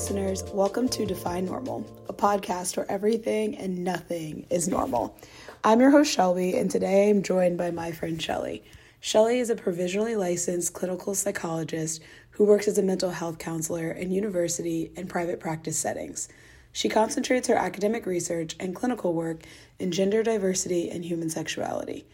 listeners. Welcome to Define Normal, a podcast where everything and nothing is normal. I'm your host, Shelby, and today I'm joined by my friend Shelly. Shelly is a provisionally licensed clinical psychologist who works as a mental health counselor in university and private practice settings. She concentrates her academic research and clinical work in gender diversity and human sexuality.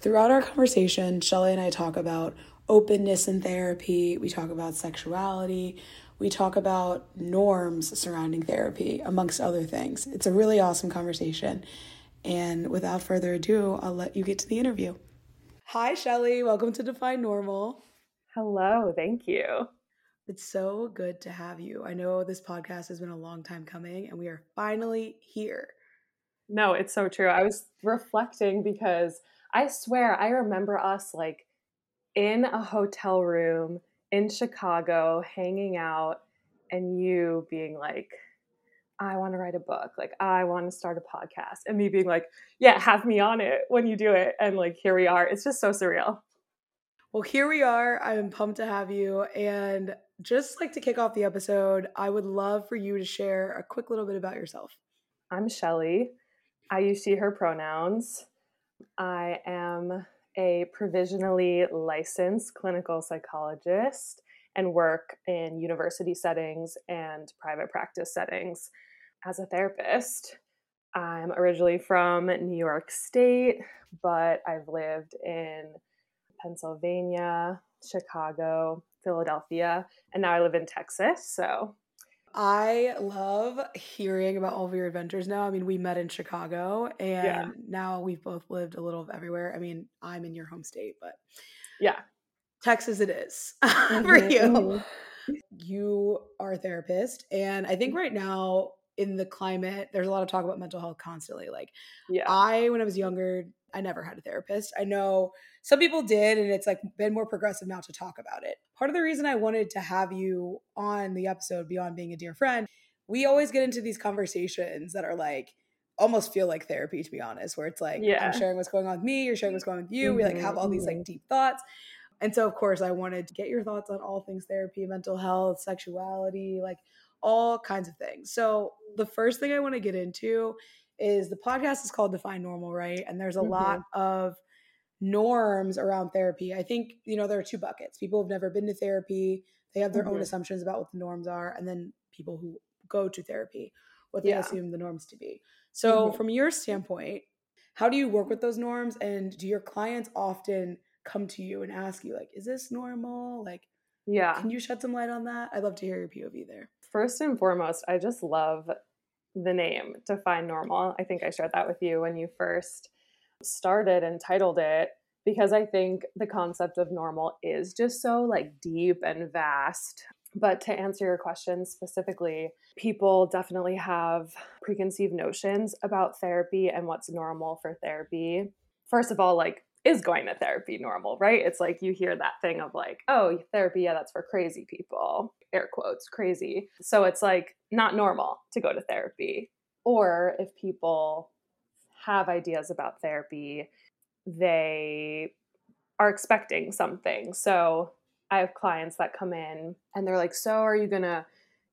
Throughout our conversation, Shelly and I talk about openness in therapy, we talk about sexuality, we talk about norms surrounding therapy, amongst other things. It's a really awesome conversation. And without further ado, I'll let you get to the interview. Hi, Shelly. Welcome to Define Normal. Hello. Thank you. It's so good to have you. I know this podcast has been a long time coming, and we are finally here. No, it's so true. I was reflecting because I swear I remember us like in a hotel room in Chicago hanging out and you being like, I want to write a book. Like, I want to start a podcast. And me being like, yeah, have me on it when you do it. And like, here we are. It's just so surreal. Well, here we are. I'm pumped to have you. And just like to kick off the episode, I would love for you to share a quick little bit about yourself. I'm Shelly. I use she, her pronouns. I am a provisionally licensed clinical psychologist and work in university settings and private practice settings as a therapist. I'm originally from New York State, but I've lived in Pennsylvania, Chicago, Philadelphia, and now I live in Texas. So I love hearing about all of your adventures now. I mean, we met in Chicago and yeah. now we've both lived a little of everywhere. I mean, I'm in your home state, but yeah, Texas it is for you. Mm-hmm. You are a therapist. And I think right now in the climate, there's a lot of talk about mental health constantly. Like, yeah, I, when I was younger, I never had a therapist. I know some people did, and it's like been more progressive now to talk about it. Part of the reason I wanted to have you on the episode, beyond being a dear friend, we always get into these conversations that are like, almost feel like therapy, to be honest, where it's like, yeah. I'm sharing what's going on with me, you're sharing what's going on with you. Mm-hmm, we like have all these like mm-hmm. deep thoughts. And so, of course, I wanted to get your thoughts on all things therapy, mental health, sexuality, like all kinds of things. So, the first thing I want to get into is the podcast is called Define Normal, right? And there's a mm-hmm. lot of norms around therapy. I think, you know, there are two buckets. People have never been to therapy, they have their mm-hmm. own assumptions about what the norms are, and then people who go to therapy, what they yeah. assume the norms to be. So, mm-hmm. from your standpoint, how do you work with those norms and do your clients often come to you and ask you like is this normal? Like yeah. Can you shed some light on that? I'd love to hear your POV there. First and foremost, I just love the name Define Normal. I think I shared that with you when you first started and titled it because I think the concept of normal is just so like deep and vast. But to answer your question specifically, people definitely have preconceived notions about therapy and what's normal for therapy. First of all, like, is going to therapy normal, right? It's like you hear that thing of like, oh, therapy, yeah, that's for crazy people, air quotes, crazy. So it's like not normal to go to therapy. Or if people have ideas about therapy, they are expecting something. So I have clients that come in and they're like, So are you going to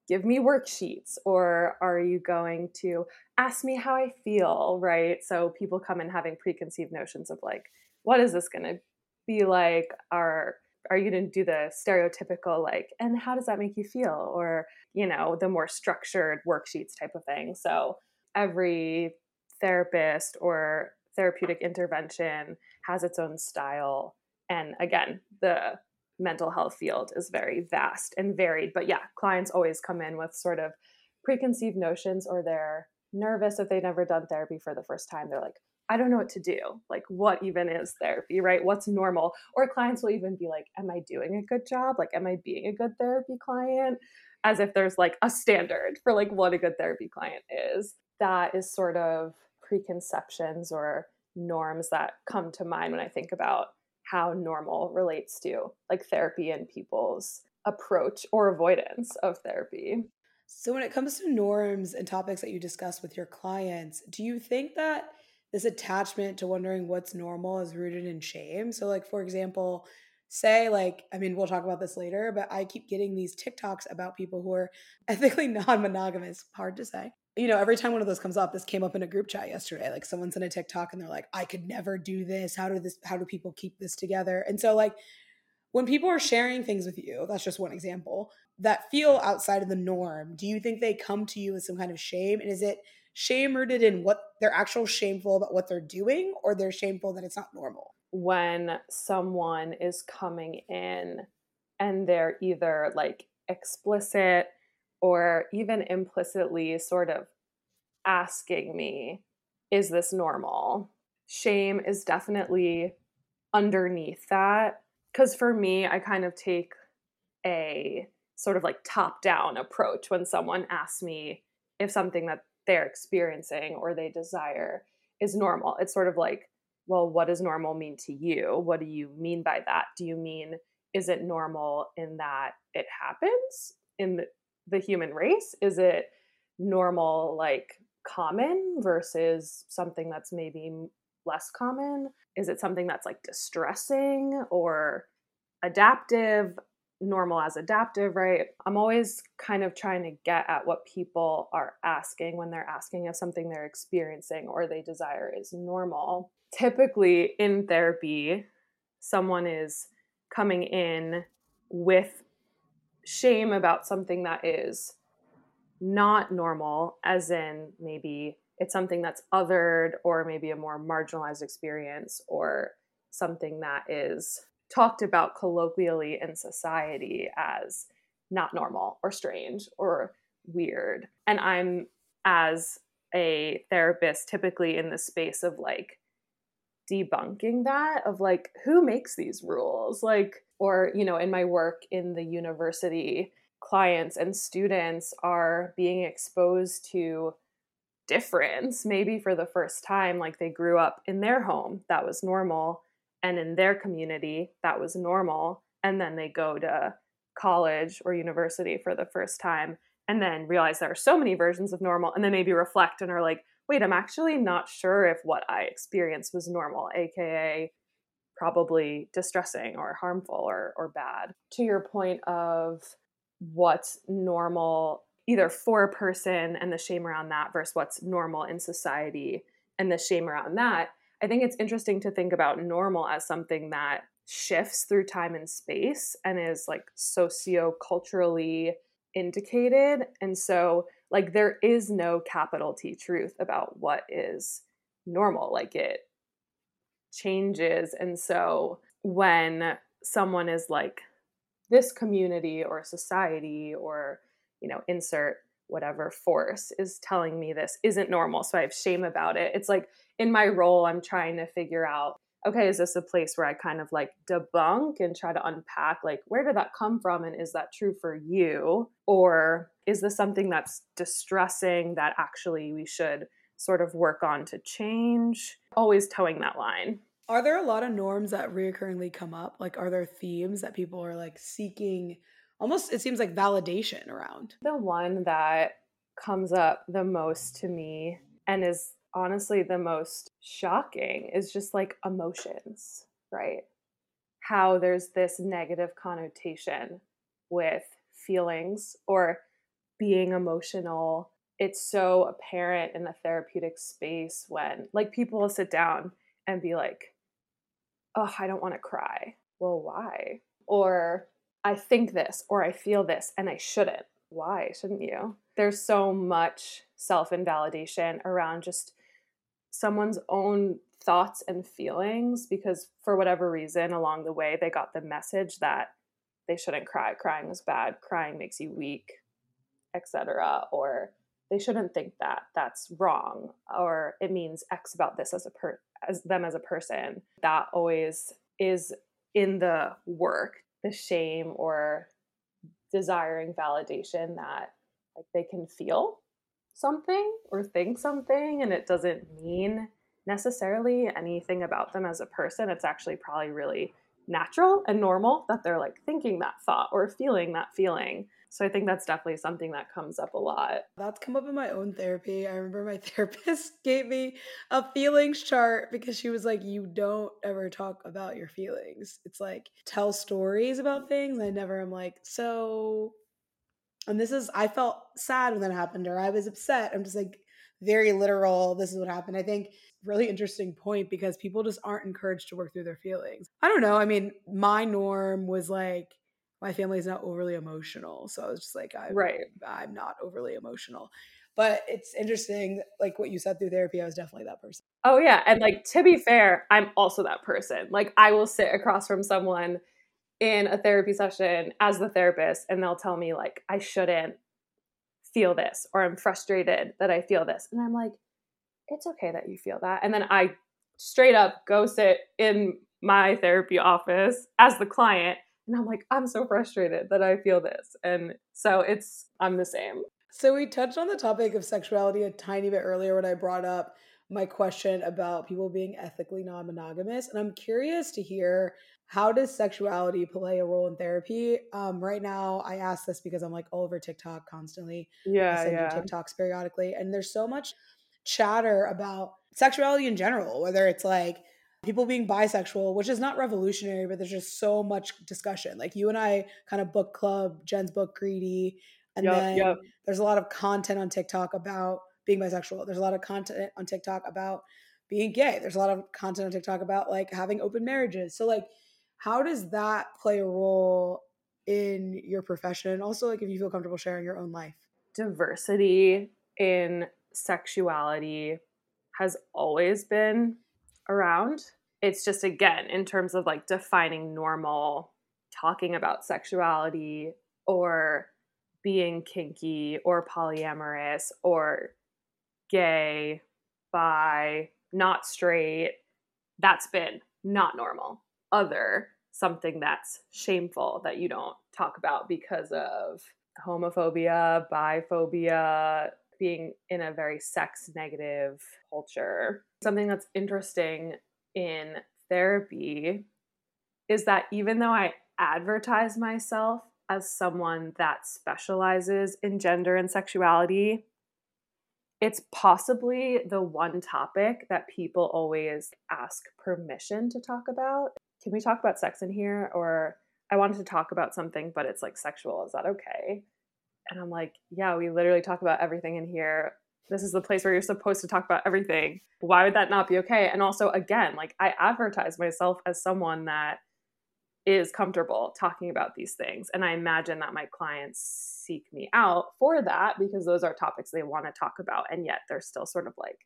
give me worksheets or are you going to ask me how I feel? Right. So people come in having preconceived notions of like, what is this going to be like? Are are you going to do the stereotypical like and how does that make you feel or you know the more structured worksheets type of thing so every therapist or therapeutic intervention has its own style. And again, the mental health field is very vast and varied. But yeah, clients always come in with sort of preconceived notions or they're nervous if they've never done therapy for the first time. They're like, I don't know what to do. Like, what even is therapy, right? What's normal? Or clients will even be like, Am I doing a good job? Like, am I being a good therapy client? As if there's like a standard for like what a good therapy client is. That is sort of preconceptions or norms that come to mind when I think about how normal relates to like therapy and people's approach or avoidance of therapy. So, when it comes to norms and topics that you discuss with your clients, do you think that this attachment to wondering what's normal is rooted in shame? So, like, for example, say like i mean we'll talk about this later but i keep getting these tiktoks about people who are ethically non-monogamous hard to say you know every time one of those comes up this came up in a group chat yesterday like someone's in a tiktok and they're like i could never do this. How do this how do people keep this together? And so like when people are sharing things with you that's just one example that feel outside of the norm do you think they come to you with some kind of shame? And is it shame rooted in what they're actual shameful about what they're doing or they're shameful that it's not normal? When someone is coming in and they're either like explicit or even implicitly sort of asking me, is this normal? Shame is definitely underneath that. Because for me, I kind of take a sort of like top down approach when someone asks me if something that they're experiencing or they desire is normal. It's sort of like, well, what does normal mean to you? What do you mean by that? Do you mean is it normal in that it happens in the, the human race? Is it normal like common versus something that's maybe less common? Is it something that's like distressing or adaptive? Normal as adaptive, right? I'm always kind of trying to get at what people are asking when they're asking if something they're experiencing or they desire is normal typically in therapy, someone is coming in with shame about something that is not normal, as in maybe it's something that's othered or maybe a more marginalized experience or something that is talked about colloquially in society as not normal or strange or weird. And I'm, as a therapist, typically in the space of like debunking that of like who makes these rules? Like or you know in my work in the university clients and students are being exposed to difference maybe for the first time like they grew up in their home that was normal and in their community that was normal and then they go to college or university for the first time and then realize there are so many versions of normal and then maybe reflect and are like wait, I'm actually not sure if what I experienced was normal, aka probably distressing or harmful or, or bad. To your point of what's normal, either for a person and the shame around that versus what's normal in society and the shame around that, I think it's interesting to think about normal as something that shifts through time and space and is like socio-culturally indicated. And so like there is no capital T truth about what is normal. Like it changes. And so when someone is like, this community or society or, you know, insert whatever force is telling me this isn't normal. So I have shame about it. It's like in my role, I'm trying to figure out okay, is this a place where I kind of like debunk and try to unpack, like, where did that come from? And is that true for you? Or is this something that's distressing that actually we should sort of work on to change? Always toeing that line. Are there a lot of norms that reoccurringly come up? Like, are there themes that people are like seeking? Almost, it seems like validation around. The one that comes up the most to me and is honestly the most shocking is just like emotions, right? How there's this negative connotation with feelings or being emotional. It's so apparent in the therapeutic space when, like, people will sit down and be like, oh, I don't want to cry. Well, why? Or I think this or I feel this and I shouldn't. Why shouldn't you? There's so much self invalidation around just someone's own thoughts and feelings because for whatever reason along the way they got the message that they shouldn't cry. Crying is bad. Crying makes you weak etc or they shouldn't think that. That's wrong. Or it means x about this as a per as them as a person. That always is in the work the shame or desiring validation that like they can feel something or think something and it doesn't mean necessarily anything about them as a person. It's actually probably really natural and normal that they're like thinking that thought or feeling that feeling. So I think that's definitely something that comes up a lot. That's come up in my own therapy. I remember my therapist gave me a feelings chart because she was like, You don't ever talk about your feelings. It's like tell stories about things. I never am like, So, and this is, I felt sad when that happened or I was upset. I'm just like, very literal. This is what happened. I think really interesting point because people just aren't encouraged to work through their feelings. I don't know. I mean, my norm was like, my family is not overly emotional. So I was just like, I'm, right. I'm not overly emotional. But it's interesting, like what you said through therapy, I was definitely that person. Oh, yeah. And like, to be fair, I'm also that person. Like, I will sit across from someone in a therapy session as the therapist, and they'll tell me, like, I shouldn't feel this, or I'm frustrated that I feel this. And I'm like, it's okay that you feel that. And then I straight up go sit in my therapy office as the client and I'm like, I'm so frustrated that I feel this. And so it's, I'm the same. So we touched on the topic of sexuality a tiny bit earlier when I brought up my question about people being ethically non monogamous. And I'm curious to hear how does sexuality play a role in therapy? Um, right now, I ask this because I'm like all over TikTok constantly. Yeah, I send yeah. TikToks periodically, and there's so much chatter about sexuality in general, whether it's like people being bisexual, which is not revolutionary, but there's just so much discussion. Like you and I kind of book club, Jen's book Greedy. And yep, then yep. there's a lot of content on TikTok about being bisexual. There's a lot of content on TikTok about being gay. There's a lot of content on TikTok about like having open marriages. So like how does that play a role in your profession? Also like if you feel comfortable sharing your own life? Diversity in sexuality has always been around. It's just, again, in terms of like defining normal, talking about sexuality or being kinky or polyamorous or gay, bi, not straight, that's been not normal. Other something that's shameful that you don't talk about because of homophobia, biphobia, being in a very sex negative culture. Something that's interesting in therapy is that even though I advertise myself as someone that specializes in gender and sexuality, it's possibly the one topic that people always ask permission to talk about. Can we talk about sex in here? Or I wanted to talk about something, but it's like sexual. Is that okay? And I'm like, yeah, we literally talk about everything in here. This is the place where you're supposed to talk about everything. Why would that not be okay? And also, again, like I advertise myself as someone that is comfortable talking about these things. And I imagine that my clients seek me out for that because those are topics they want to talk about. And yet they're still sort of like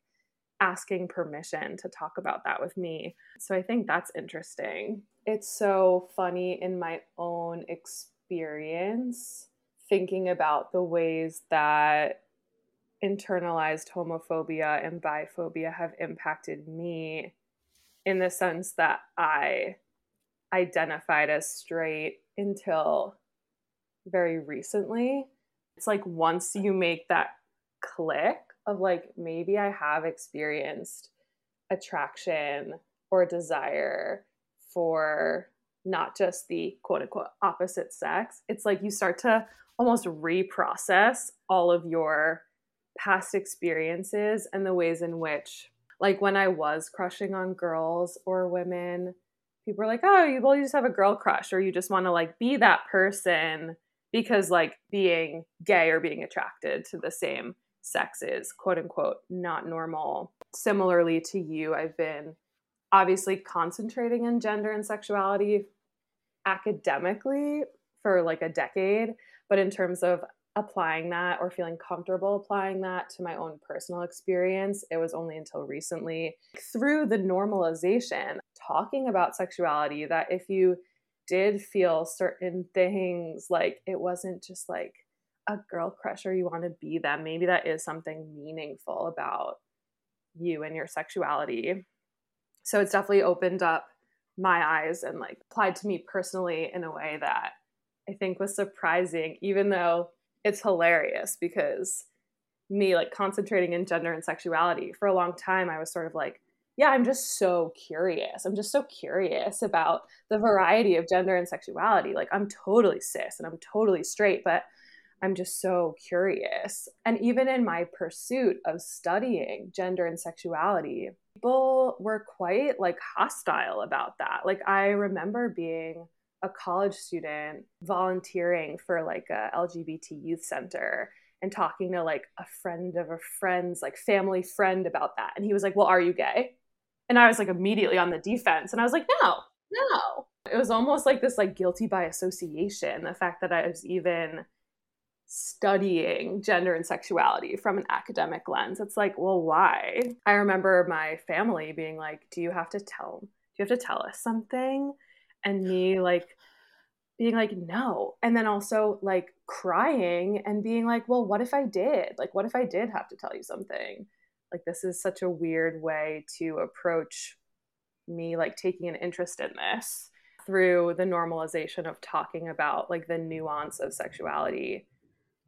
asking permission to talk about that with me. So I think that's interesting. It's so funny in my own experience thinking about the ways that internalized homophobia and biphobia have impacted me in the sense that I identified as straight until very recently. It's like once you make that click of like, maybe I have experienced attraction or desire for not just the quote unquote opposite sex, it's like you start to almost reprocess all of your past experiences and the ways in which like when I was crushing on girls or women, people were like, "Oh, you well you just have a girl crush or you just want to like be that person because like being gay or being attracted to the same sex is quote unquote not normal." Similarly to you, I've been obviously concentrating in gender and sexuality academically for like a decade but in terms of applying that or feeling comfortable applying that to my own personal experience, it was only until recently through the normalization, talking about sexuality, that if you did feel certain things, like it wasn't just like a girl crush or you want to be them, maybe that is something meaningful about you and your sexuality. So it's definitely opened up my eyes and like applied to me personally in a way that I think was surprising, even though it's hilarious because me like concentrating in gender and sexuality for a long time, I was sort of like, yeah, I'm just so curious. I'm just so curious about the variety of gender and sexuality. Like, I'm totally cis and I'm totally straight, but I'm just so curious. And even in my pursuit of studying gender and sexuality, people were quite like hostile about that. Like I remember being a college student volunteering for like a LGBT youth center and talking to like a friend of a friend's like family friend about that. And he was like, Well, are you gay? And I was like immediately on the defense. And I was like, No, no. It was almost like this like guilty by association, the fact that I was even studying gender and sexuality from an academic lens. It's like, well, why? I remember my family being like, Do you have to tell do you have to tell us something? And me like being like, no. And then also like crying and being like, well, what if I did? Like, what if I did have to tell you something? Like, this is such a weird way to approach me, like taking an interest in this through the normalization of talking about like the nuance of sexuality.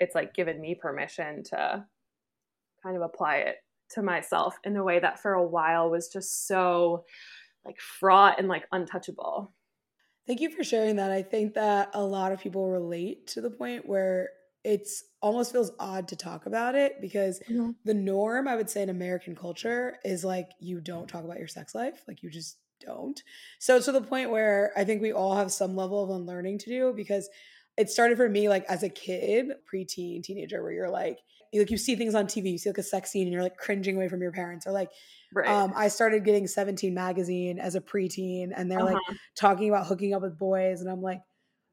It's like given me permission to kind of apply it to myself in a way that for a while was just so like fraught and like untouchable. Thank you for sharing that. I think that a lot of people relate to the point where it's almost feels odd to talk about it because mm-hmm. the norm I would say in American culture is like you don't talk about your sex life, like you just don't. So to the point where I think we all have some level of unlearning to do because it started for me like as a kid, preteen, teenager, where you're like, like you see things on TV, you see like a sex scene and you're like cringing away from your parents or like Right. Um, I started getting 17 magazine as a preteen, and they're uh-huh. like talking about hooking up with boys, and I'm like,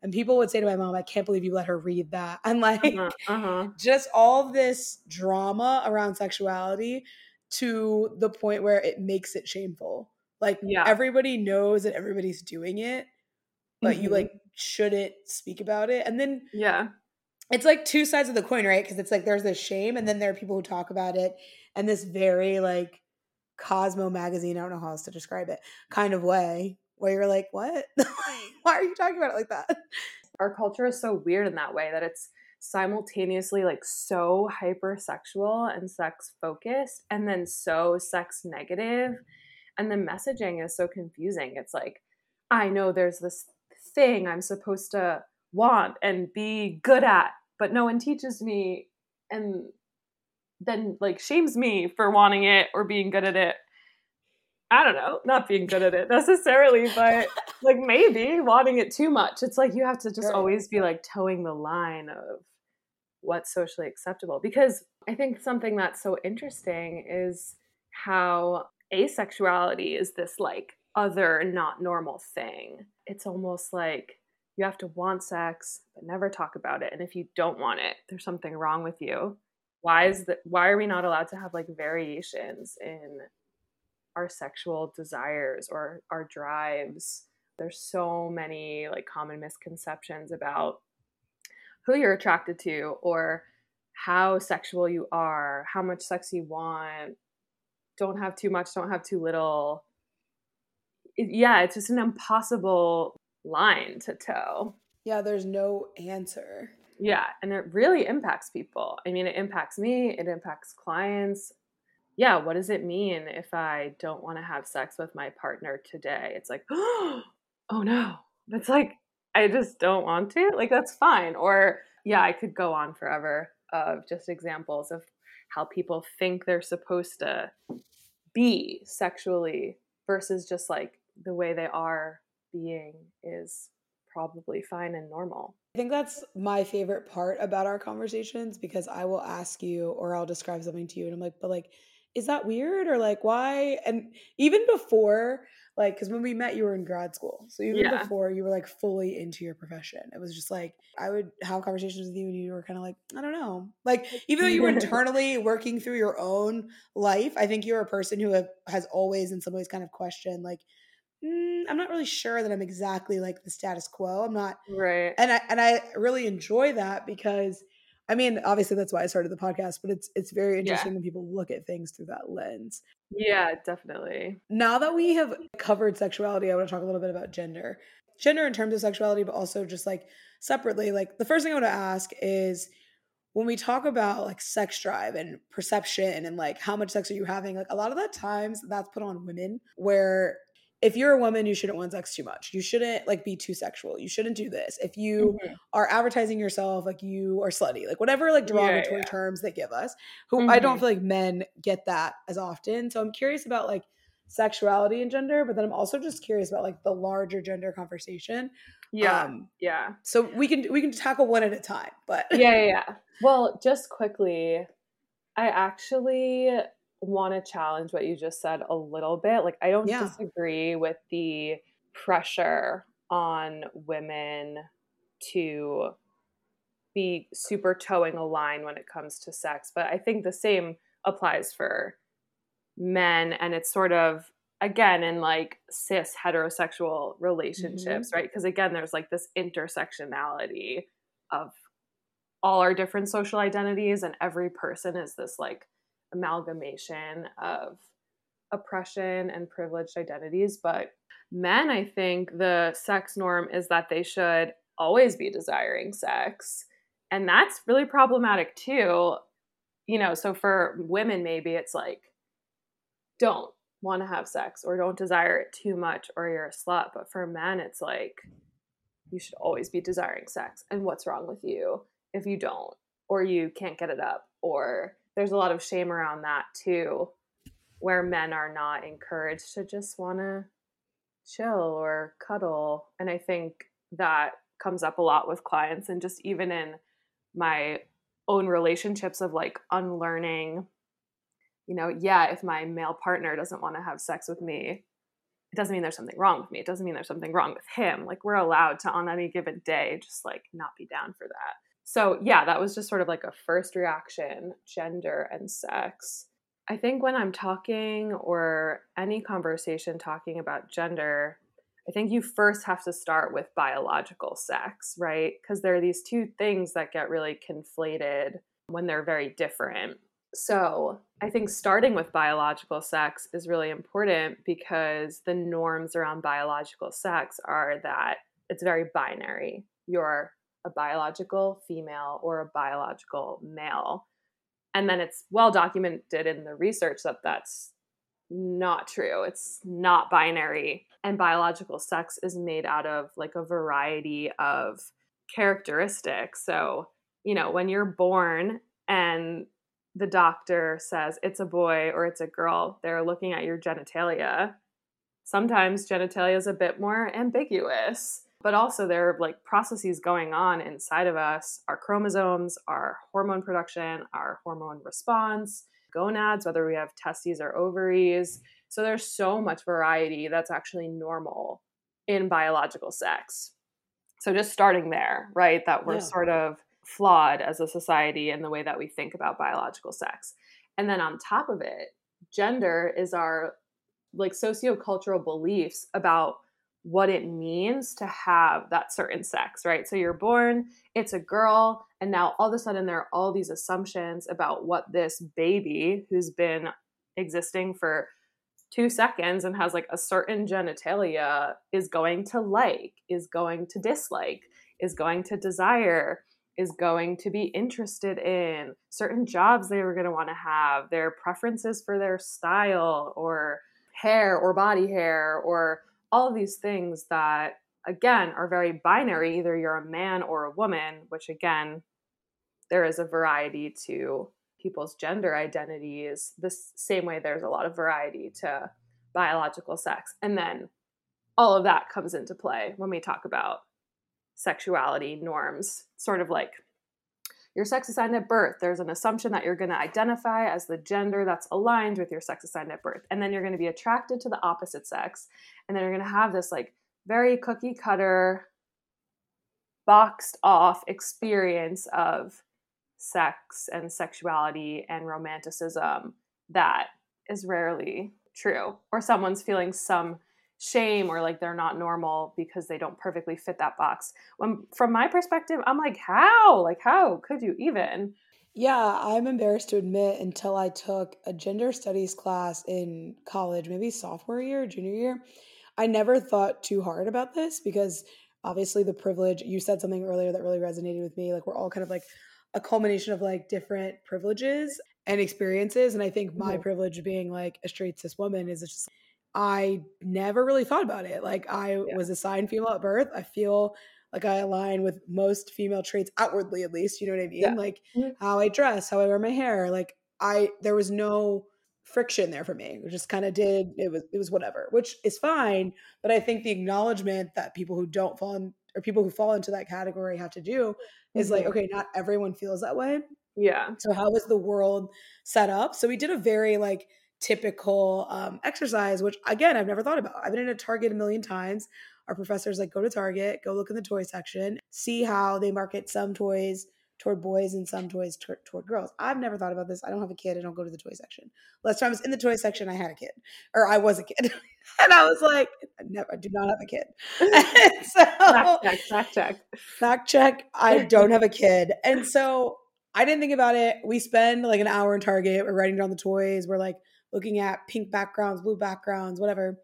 and people would say to my mom, "I can't believe you let her read that," and like uh-huh. Uh-huh. just all this drama around sexuality to the point where it makes it shameful. Like yeah. everybody knows that everybody's doing it, but mm-hmm. you like shouldn't speak about it, and then yeah. It's like two sides of the coin, right? Because it's like there's this shame, and then there are people who talk about it, and this very like Cosmo magazine, I don't know how else to describe it, kind of way where you're like, what? Why are you talking about it like that? Our culture is so weird in that way that it's simultaneously like so hypersexual and sex focused and then so sex negative and the messaging is so confusing it's like i know there's this thing i'm supposed to want and be good at but no one teaches me and then like shames me for wanting it or being good at it. I don't know, not being good at it necessarily, but like maybe wanting it too much. It's like you have to just always be like toeing the line of what's socially acceptable. Because I think something that's so interesting is how asexuality is this like other not normal thing. It's almost like you have to want sex but never talk about it. And if you don't want it, there's something wrong with you. Why is that why are we not allowed to have like variations in our sexual desires or our drives? There's so many like common misconceptions about who you're attracted to or how sexual you are how much sex you want. Don't have too much don't have too little. it, yeah it's just an impossible line to toe yeah there's no answer yeah, and it really impacts people. I mean, it impacts me, it impacts clients. Yeah, what does it mean if I don't want to have sex with my partner today? It's like, oh no. It's like, I just don't want to. Like, that's fine. Or, yeah, I could go on forever of just examples of how people think they're supposed to be sexually versus just like the way they are being is probably fine and normal. I think that's my favorite part about our conversations because I will ask you or I'll describe something to you and I'm like, but like, is that weird or like why? And even before, like, because when we met, you were in grad school. So even yeah. before, you were like fully into your profession. It was just like, I would have conversations with you and you were kind of like, I don't know. Like, even though you were internally working through your own life, I think you're a person who have, has always, in some ways, kind of questioned, like, mm, I'm not really sure that I'm exactly like the status quo. I'm not right, and I and I really enjoy that because I mean, obviously that's why I started the podcast, but it's it's very interesting yeah. when people look at things through that lens. Yeah, definitely. Now that we have covered sexuality, I want to talk a little bit about gender. Gender in terms of sexuality, but also just like separately. Like the first thing I want to ask is when we talk about like sex drive and perception and like how much sex are you having, like a lot of that times that's put on women where if you're a woman, you shouldn't want sex too much. You shouldn't like be too sexual. You shouldn't do this. If you mm-hmm. are advertising yourself like you are slutty, like whatever like derogatory yeah, yeah. terms they give us, who mm-hmm. I don't mm-hmm. feel like men get that as often. So I'm curious about like sexuality and gender, but then I'm also just curious about like the larger gender conversation. Yeah. Um, yeah. So we can we can tackle one at a time, but yeah, yeah, yeah. Well, just quickly, I actually want to challenge what you just said a little bit. Like, I don't yeah. disagree with the pressure on women to be super toeing a line when it comes to sex, but I think the same applies for men. And it's sort of, again, in like cis heterosexual relationships, mm-hmm. right? Because again, there's like this intersectionality of all our different social identities, and every person is this like amalgamation of oppression and privileged identities. But men, I think the sex norm is that they should always be desiring sex. And that's really problematic too. You know, so for women, maybe it's like, don't want to have sex or don't desire it too much or you're a slut. But for men, it's like, you should always be desiring sex. And what's wrong with you if you don't, or you can't get it up, or there's a lot of shame around that too, where men are not encouraged to just want to chill or cuddle. And I think that comes up a lot with clients and just even in my own relationships of like unlearning you know yeah if my male partner doesn't want to have sex with me it doesn't mean there's something wrong with me. It doesn't mean there's something wrong with him. Like we're allowed to on any given day just like not be down for that so, yeah, that was just sort of like a first reaction gender and sex. I think when I'm talking or any conversation talking about gender, I think you first have to start with biological sex, right? Because there are these two things that get really conflated when they're very different. So, I think starting with biological sex is really important because the norms around biological sex are that it's very binary. You're a biological female or a biological male. And then it's well documented in the research that that's not true. It's not binary. And biological sex is made out of like a variety of characteristics. So, you know, when you're born and the doctor says it's a boy or it's a girl, they're looking at your genitalia. Sometimes genitalia is a bit more ambiguous but also there are like processes going on inside of us. Our chromosomes our hormone production our hormone response gonads whether we have testes or ovaries. So there's so much variety that's actually normal in biological sex. So just starting there right that we're yeah. sort of flawed as a society in the way that we think about biological sex. And then on top of it gender is our like sociocultural beliefs about what it means to have that certain sex, right? So you're born, it's a girl, and now all of a sudden there are all these assumptions about what this baby who's been existing for two seconds and has like a certain genitalia is going to like, is going to dislike, is going to desire, is going to be interested in, certain jobs they were going to want to have, their preferences for their style or hair or body hair or all these things that again are very binary. Either you're a man or a woman which again there is a variety to people's gender identities. The same way there's a lot of variety to biological sex. And then all of that comes into play when we talk about sexuality norms sort of like your sex assigned at birth, there's an assumption that you're going to identify as the gender that's aligned with your sex assigned at birth. And then you're going to be attracted to the opposite sex. And then you're going to have this like very cookie cutter, boxed off experience of sex and sexuality and romanticism that is rarely true. Or someone's feeling some shame or like they're not normal because they don't perfectly fit that box. When from my perspective, I'm like, how? Like how could you even? Yeah, I'm embarrassed to admit until I took a gender studies class in college, maybe sophomore year, junior year, I never thought too hard about this because obviously the privilege, you said something earlier that really resonated with me. Like we're all kind of like a culmination of like different privileges and experiences. And I think my mm-hmm. privilege being like a straight cis woman is just I never really thought about it. Like I yeah. was assigned female at birth. I feel like I align with most female traits outwardly at least, you know what I mean? Yeah. Like mm-hmm. how I dress, how I wear my hair. Like I there was no friction there for me. We just kind of did it was it was whatever, which is fine. But I think the acknowledgement that people who don't fall in or people who fall into that category have to do is mm-hmm. like, okay, not everyone feels that way. Yeah. So how was the world set up? So we did a very like typical um, exercise, which again I've never thought about. I've been in a Target a million times. Our professors like go to Target, go look in the toy section, see how they market some toys toward boys and some toys t- toward girls. I've never thought about this. I don't have a kid. I don't go to the toy section. Last time I was in the toy section, I had a kid, or I was a kid, and I was like, I never, I do not have a kid. so, fact check, fact check, fact check. I don't have a kid, and so I didn't think about it. We spend like an hour in Target. We're writing down the toys. We're like looking at pink backgrounds, blue backgrounds, whatever.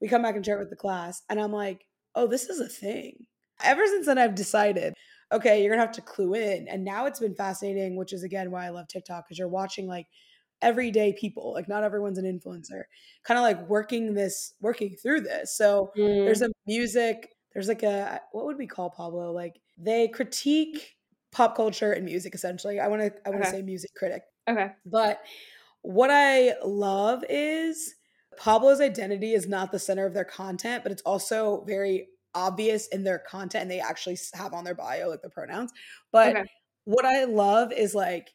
We come back and share it with the class, and I'm like, oh, this is a thing. Ever since then, I've decided okay, you're gonna have to clue in. And now it's been fascinating, which is again why I love TikTok because you're watching like everyday people, like not everyone's an influencer, kind of like working this, working through this. So mm. there's a music, there's like a what would we call Pablo? Like they critique pop culture and music essentially. I want to I want to okay. say music critic. Okay. But what I love is Pablo's identity is not the center of their content, but it's also very obvious in their content and they actually have on their bio like the pronouns. But okay. what I love is like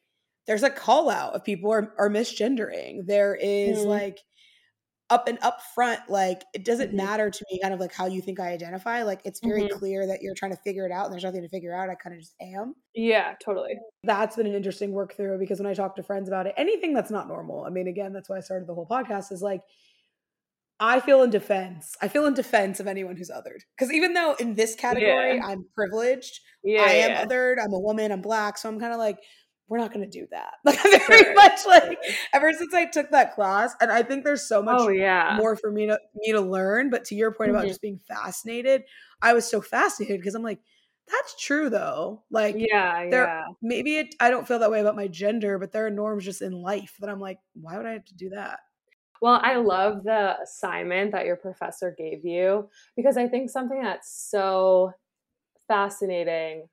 there's a call out of people are, are misgendering. There is mm. like up and up front, like it doesn't mm-hmm. matter to me kind of like how you think I identify. Like it's very mm-hmm. clear that you're trying to figure it out and there's nothing to figure out. I kind of just am. Yeah, totally. That's been an interesting work through because when I talk to friends about it, anything that's not normal, I mean, again, that's why I started the whole podcast is like I feel in defense. I feel in defense of anyone who's othered. Because even though in this category yeah. I'm privileged, yeah, I am yeah. othered, I'm a woman, I'm black. So I'm kind of like, we're not going to do that. Like very sure. much like ever since I took that class, and I think there's so much oh, yeah. more for me to me to learn. But to your point mm-hmm. about just being fascinated, I was so fascinated because I'm like, that's true though. Like, yeah, there, yeah. Maybe it, I don't feel that way about my gender, but there are norms just in life that I'm like, why would I have to do that? Well, I love the assignment that your professor gave you because I think something that's so fascinating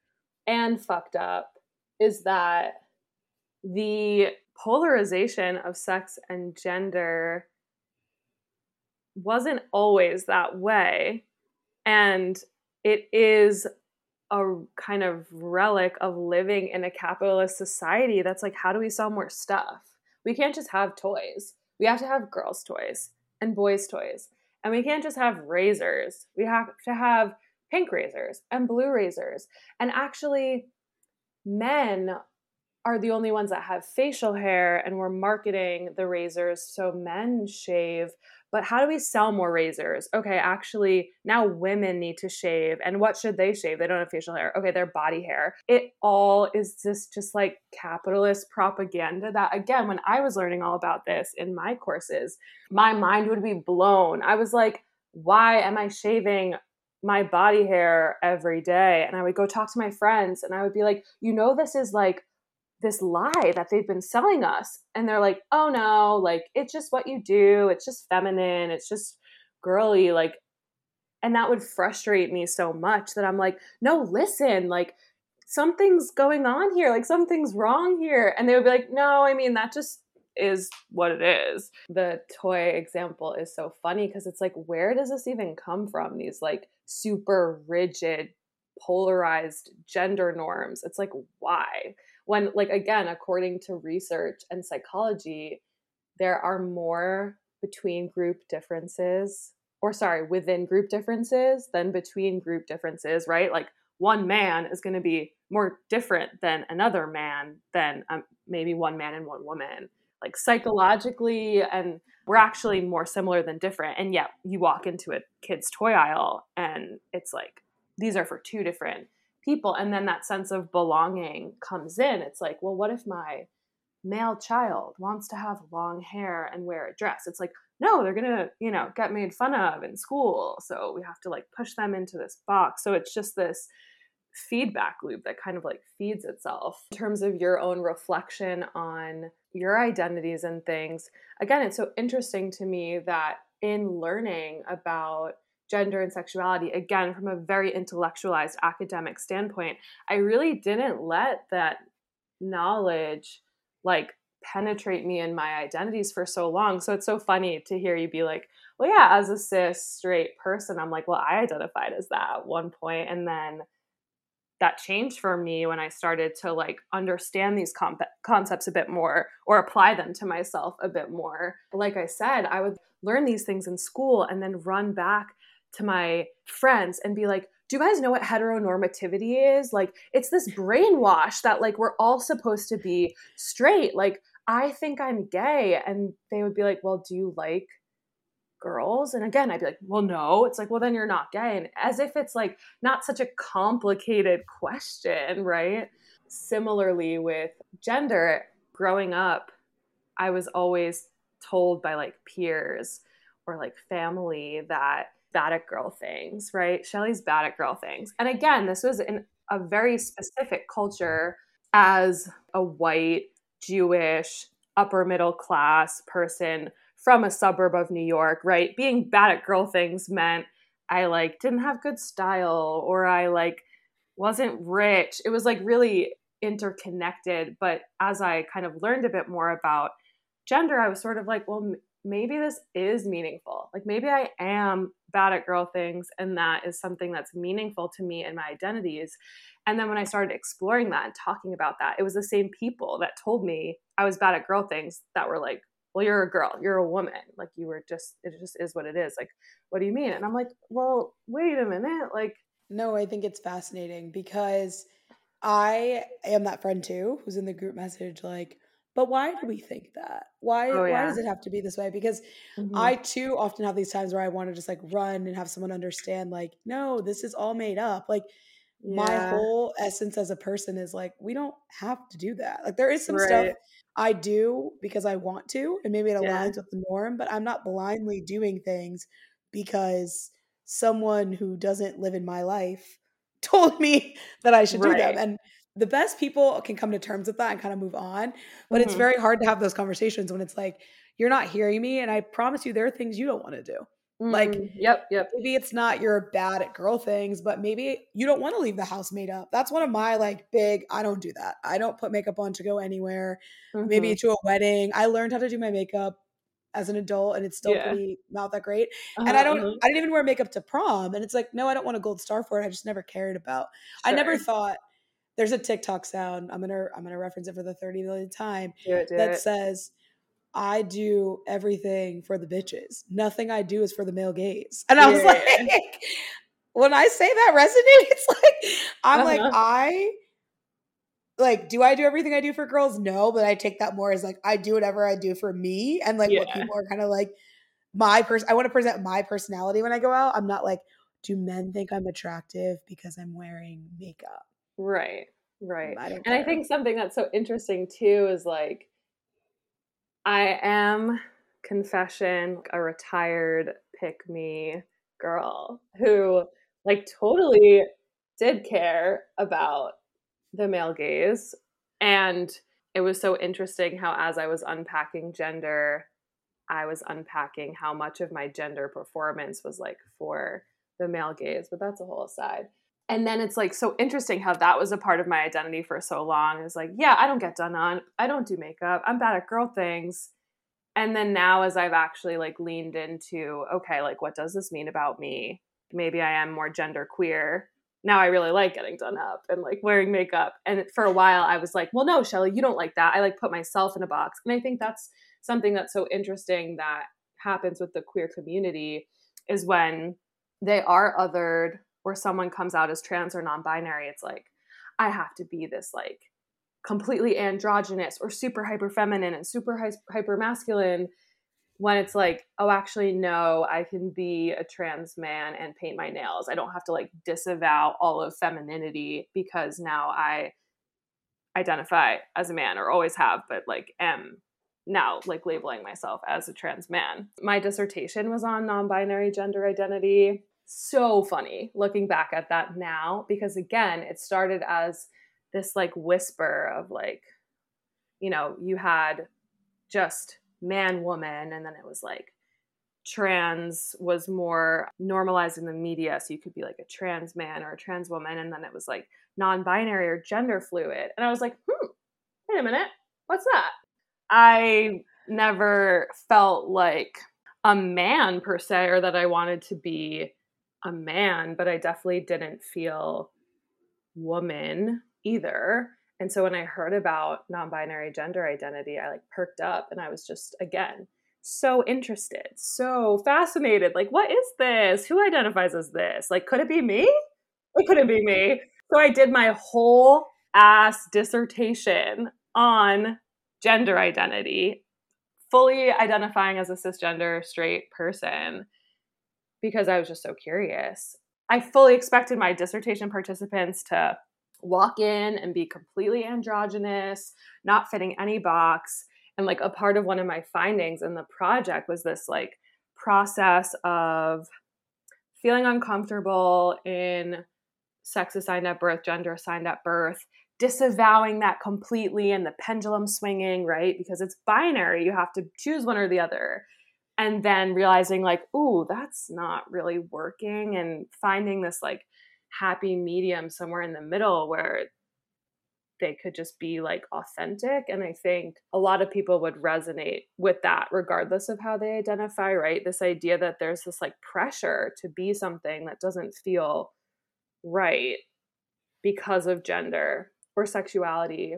and fucked up is that the polarization of sex and gender wasn't always that way. And it is a kind of relic of living in a capitalist society that's like, how do we sell more stuff? We can't just have toys we have to have girls' toys and boys' toys. And we can't just have razors. We have to have pink razors and blue razors. And actually, men are the only ones that have facial hair, and we're marketing the razors so men shave but how do we sell more razors? Okay, actually, now women need to shave. And what should they shave? They don't have facial hair. Okay, their body hair. It all is just just like capitalist propaganda that again, when I was learning all about this in my courses, my mind would be blown. I was like, why am I shaving my body hair every day? And I would go talk to my friends and I would be like, you know, this is like this lie that they've been selling us and they're like oh no like it's just what you do. It's just feminine. It's just girly like and that would frustrate me so much that i'm like no listen like something's going on here. Like something's wrong here. And they would be like no i mean that just is what it is. The toy example is so funny because it's like where does this even come from these like super rigid polarized gender norms? It's like why? When like again according to research and psychology there are more between group differences or sorry within group differences than between group differences right? Like one man is going to be more different than another man than um, maybe one man and one woman like psychologically and we're actually more similar than different and yet you walk into a kid's toy aisle and it's like these are for two different people and then that sense of belonging comes in. It's like well what if my male child wants to have long hair and wear a dress? It's like no they're gonna you know get made fun of in school so we have to like push them into this box. So it's just this feedback loop that kind of like feeds itself. In terms of your own reflection on your identities and things again it's so interesting to me that in learning about gender and sexuality, again, from a very intellectualized academic standpoint, I really didn't let that knowledge like penetrate me in my identities for so long. So it's so funny to hear you be like, well, yeah, as a cis straight person, I'm like, well, I identified as that at one point, and then that changed for me when I started to like understand these comp- concepts a bit more or apply them to myself a bit more. Like I said, I would learn these things in school and then run back to my friends and be like, do you guys know what heteronormativity is? Like, it's this brainwash that like we're all supposed to be straight. Like, I think I'm gay. And they would be like, well, do you like girls? And again, I'd be like, well, no. It's like, well, then you're not gay. And as if it's like not such a complicated question, right? Similarly, with gender, growing up, I was always told by like peers or like family that bad at girl things, right? Shelly's bad at girl things. And again, this was in a very specific culture as a white, Jewish, upper middle class person from a suburb of New York, right? Being bad at girl things meant I like didn't have good style or I like wasn't rich. It was like really interconnected. But as I kind of learned a bit more about gender, I was sort of like, well, maybe this is meaningful. Like maybe I am bad at girl things and that is something that's meaningful to me and my identities. And then when I started exploring that and talking about that, it was the same people that told me I was bad at girl things that were like, well, you're a girl, you're a woman. Like you were just, it just is what it is. Like, what do you mean? And I'm like, well, wait a minute. Like, no, I think it's fascinating because I am that friend too who's in the group message, like, but why do we think that? Why oh, yeah. why does it have to be this way? Because mm-hmm. I too often have these times where I want to just like run and have someone understand, like, no, this is all made up. Like yeah. my whole essence as a person is like, we don't have to do that. Like there is some right. stuff I do because I want to, and maybe it aligns yeah. with the norm, but I'm not blindly doing things because someone who doesn't live in my life told me that I should right. do them. And the best people can come to terms with that and kind of move on. But mm-hmm. it's very hard to have those conversations when it's like, you're not hearing me. And I promise you, there are things you don't want to do. Mm, like, yep, yep. Maybe it's not you're bad at girl things, but maybe you don't want to leave the house made up. That's one of my like big, I don't do that. I don't put makeup on to go anywhere, mm-hmm. maybe to a wedding. I learned how to do my makeup as an adult and it's still yeah. pretty not that great. Uh-huh, and I don't uh-huh. I didn't even wear makeup to prom. And it's like, no, I don't want a gold star for it. I just never cared about. Sure. I never thought there's a TikTok sound. I'm gonna I'm gonna reference it for the 30 million time do it, do that it. says, "I do everything for the bitches. Nothing I do is for the male gaze." And I was like, when I say that resonates, like I'm uh-huh. like I like do I do everything I do for girls? No, but I take that more as like I do whatever I do for me and like yeah. what people are kind of like my person. I want to present my personality when I go out. I'm not like, do men think I'm attractive because I'm wearing makeup? Right. Right. I and I think something that's so interesting too is like I am confession a retired pick me girl who like totally did care about the male gaze. And it was so interesting how as I was unpacking gender I was unpacking how much of my gender performance was like for the male gaze but that's a whole aside and then it's like so interesting how that was a part of my identity for so long is like yeah i don't get done on i don't do makeup i'm bad at girl things. And then now as i've actually like leaned into okay like what does this mean about me? Maybe i am more gender queer now i really like getting done up and like wearing makeup. And for a while i was like well no shelly you don't like that. I like put myself in a box. And i think that's something that's so interesting that happens with the queer community is when they are othered or someone comes out as trans or non-binary it's like i have to be this like completely androgynous or super hyper feminine and super hyper masculine when it's like oh actually no i can be a trans man and paint my nails. I don't have to like disavow all of femininity because now i identify as a man or always have but like am now like labeling myself as a trans man. My dissertation was on non-binary gender identity so funny looking back at that now because again it started as this like whisper of like you know you had just man woman and then it was like trans was more normalized in the media. So you could be like a trans man or a trans woman. And then it was like non binary or gender fluid. And I was like, hmm, wait a minute. What's that? I never felt like a man per se or that I wanted to be a man, but I definitely didn't feel woman either. And so when I heard about non binary gender identity, I like perked up and I was just, again, so interested, so fascinated. Like, what is this? Who identifies as this? Like, could it be me? It couldn't be me. So I did my whole ass dissertation on gender identity, fully identifying as a cisgender straight person because I was just so curious. I fully expected my dissertation participants to walk in and be completely androgynous, not fitting any box. And like a part of one of my findings in the project was this like process of feeling uncomfortable in sex assigned at birth, gender assigned at birth, disavowing that completely and the pendulum swinging, right? Because it's binary. You have to choose one or the other. And then realizing, like, ooh, that's not really working, and finding this like happy medium somewhere in the middle where they could just be like authentic. And I think a lot of people would resonate with that, regardless of how they identify, right? This idea that there's this like pressure to be something that doesn't feel right because of gender or sexuality.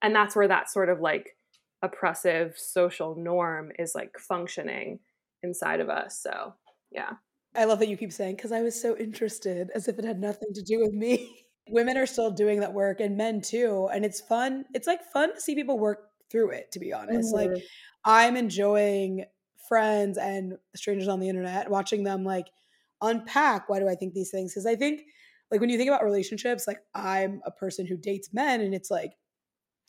And that's where that sort of like oppressive social norm is like functioning inside of us. So, yeah. I love that you keep saying, because I was so interested, as if it had nothing to do with me. Women are still doing that work and men too. And it's fun. It's like fun to see people work through it, to be honest. Mm-hmm. Like, I'm enjoying friends and strangers on the internet, watching them like unpack why do I think these things? Because I think like when you think about relationships, like I'm a person who dates men, and it's like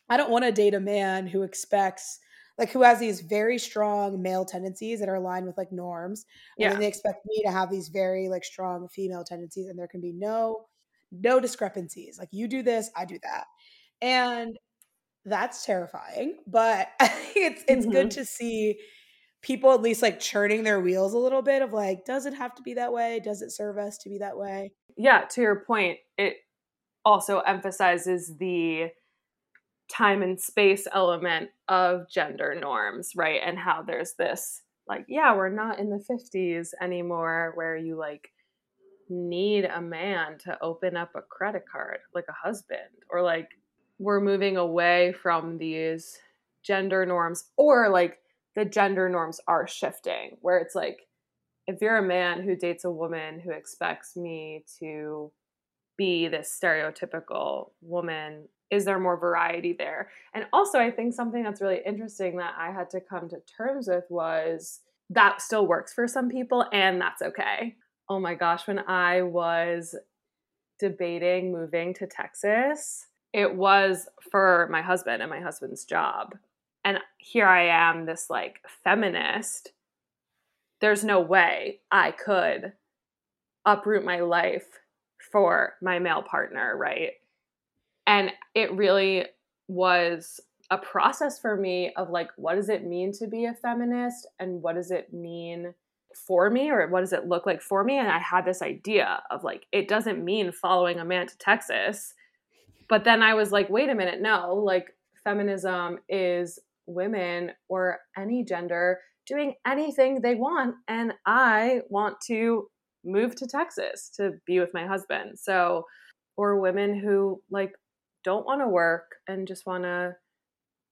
I don't want to date a man who expects like who has these very strong male tendencies that are aligned with like norms yeah. and they expect me to have these very like strong female tendencies and there can be no no discrepancies like you do this i do that and that's terrifying but it's it's mm-hmm. good to see people at least like churning their wheels a little bit of like does it have to be that way does it serve us to be that way yeah, to your point, it also emphasizes the time and space element of gender norms, right? And how there's this like, yeah, we're not in the 50s anymore where you like need a man to open up a credit card, like a husband, or like we're moving away from these gender norms, or like the gender norms are shifting, where it's like if you're a man who dates a woman who expects me to be this stereotypical woman is there more variety there? And also i think something that's really interesting that i had to come to terms with was that still works for some people and that's okay. Oh my gosh when i was debating moving to texas it was for my husband and my husband's job. And here i am this like feminist. There's no way I could uproot my life for my male partner, right? And it really was a process for me of like, what does it mean to be a feminist and what does it mean for me or what does it look like for me? And I had this idea of like, it doesn't mean following a man to Texas. But then I was like, wait a minute, no, like feminism is women or any gender doing anything they want. And I want to move to Texas to be with my husband. So, or women who like don't want to work and just want to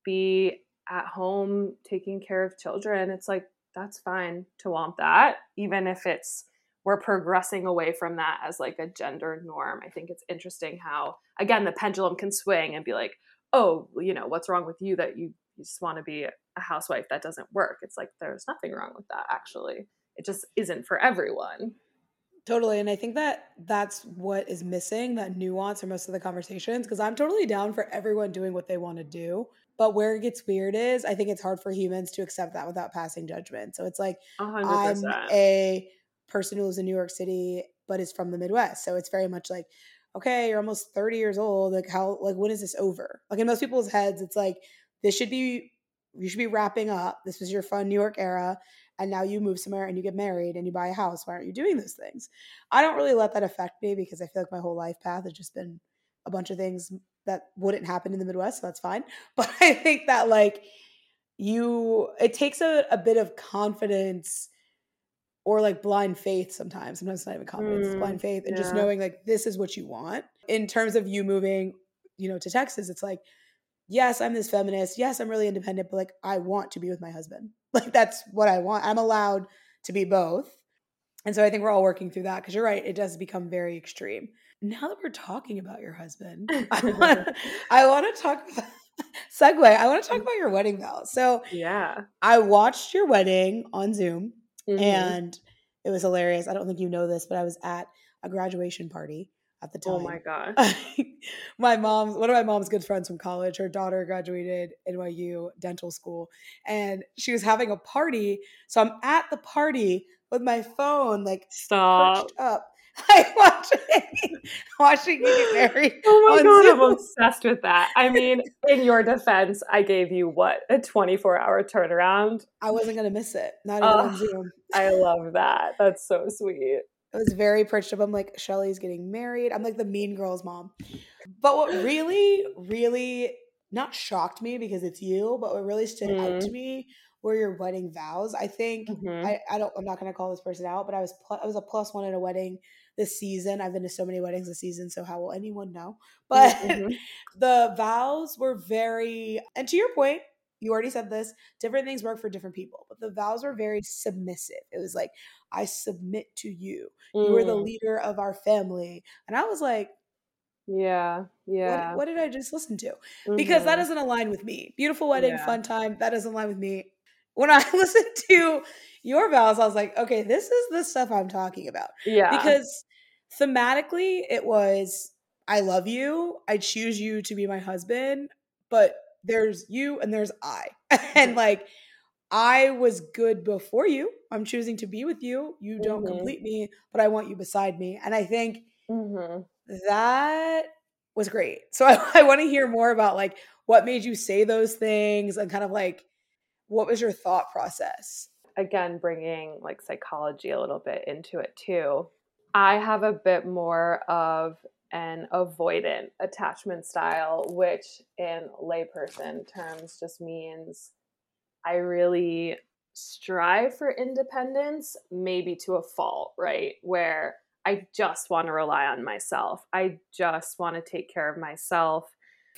be at home taking care of children. It's like, that's fine to want that, even if it's we're progressing away from that as like a gender norm. I think it's interesting how, again, the pendulum can swing and be like, oh, you know, what's wrong with you that you just want to be a housewife that doesn't work it's like there's nothing wrong with that actually it just isn't for everyone totally and i think that that's what is missing that nuance for most of the conversations because i'm totally down for everyone doing what they want to do but where it gets weird is i think it's hard for humans to accept that without passing judgment so it's like i am a person who lives in new york city but is from the midwest so it's very much like okay you're almost 30 years old like how like when is this over like in most people's heads it's like this should be you should be wrapping up. This was your fun New York era. And now you move somewhere and you get married and you buy a house. Why aren't you doing those things? I don't really let that affect me because I feel like my whole life path has just been a bunch of things that wouldn't happen in the Midwest. So that's fine. But I think that like you, it takes a, a bit of confidence or like blind faith sometimes. Sometimes it's not even confidence, mm, it's blind faith. And yeah. just knowing like this is what you want. In terms of you moving, you know, to Texas, it's like, yes, I'm this feminist. Yes, I'm really independent, but like I want to be with my husband. Like that's what I want. I'm allowed to be both. And so I think we're all working through that because you're right, it does become very extreme. Now that we're talking about your husband, I want, to talk about segue. I want to talk about your wedding though. So yeah, I watched your wedding on Zoom mm-hmm. and it was hilarious. I don't think you know this, but I was at a graduation party at the time. Oh my god. my mom's one of my mom's good friends from college, her daughter graduated NYU dental school and she was having a party. So I'm at the party with my phone like stop up. Like watching watching you get married. Oh my god, Zoom. I'm obsessed with that. I mean, in your defense, I gave you what a 24 hour turnaround. I wasn't gonna miss it. Not even on Zoom. I love that. That's so sweet. I was very perched up. I'm like, Shelly's getting married. I'm like the mean girl's mom. But what really, really not shocked me because it's you, but what really stood mm. out to mm-hmm. me were your wedding vows. I think mm-hmm. I, I don't I'm not gonna call this person out, but I was pl- I was a plus one at a wedding this season. I've been to so many weddings this season, so how will anyone know? But mm-hmm. the vows were very and to your point, you already said this, different things work for different people, but the vows were very submissive. It was like, I submit to you. Mm. You are the leader of our family. And I was like, yeah, yeah. What, what did I just listen to? Mm-hmm. Because that mm-hmm. doesn't align with me. Beautiful wedding, yeah. fun time. That doesn't align with me. When I listened to your vows, I was like, okay, this is the stuff I'm talking about. Yeah. Because thematically, it was I love you. I choose you to be my husband, but there's you and there's I. and like I was good before you. I'm choosing to be with you. You don't mm-hmm. complete me, but I want you beside me. And I think mm-hmm. that was great. So I, I want to hear more about like what made you say those things and kind of like what was your thought process? Again, bringing like psychology a little bit into it too. I have a bit more of an avoidant attachment style, which in layperson terms just means I really strive for independence, maybe to a fault, right? Where I just want to rely on myself. I just want to take care of myself.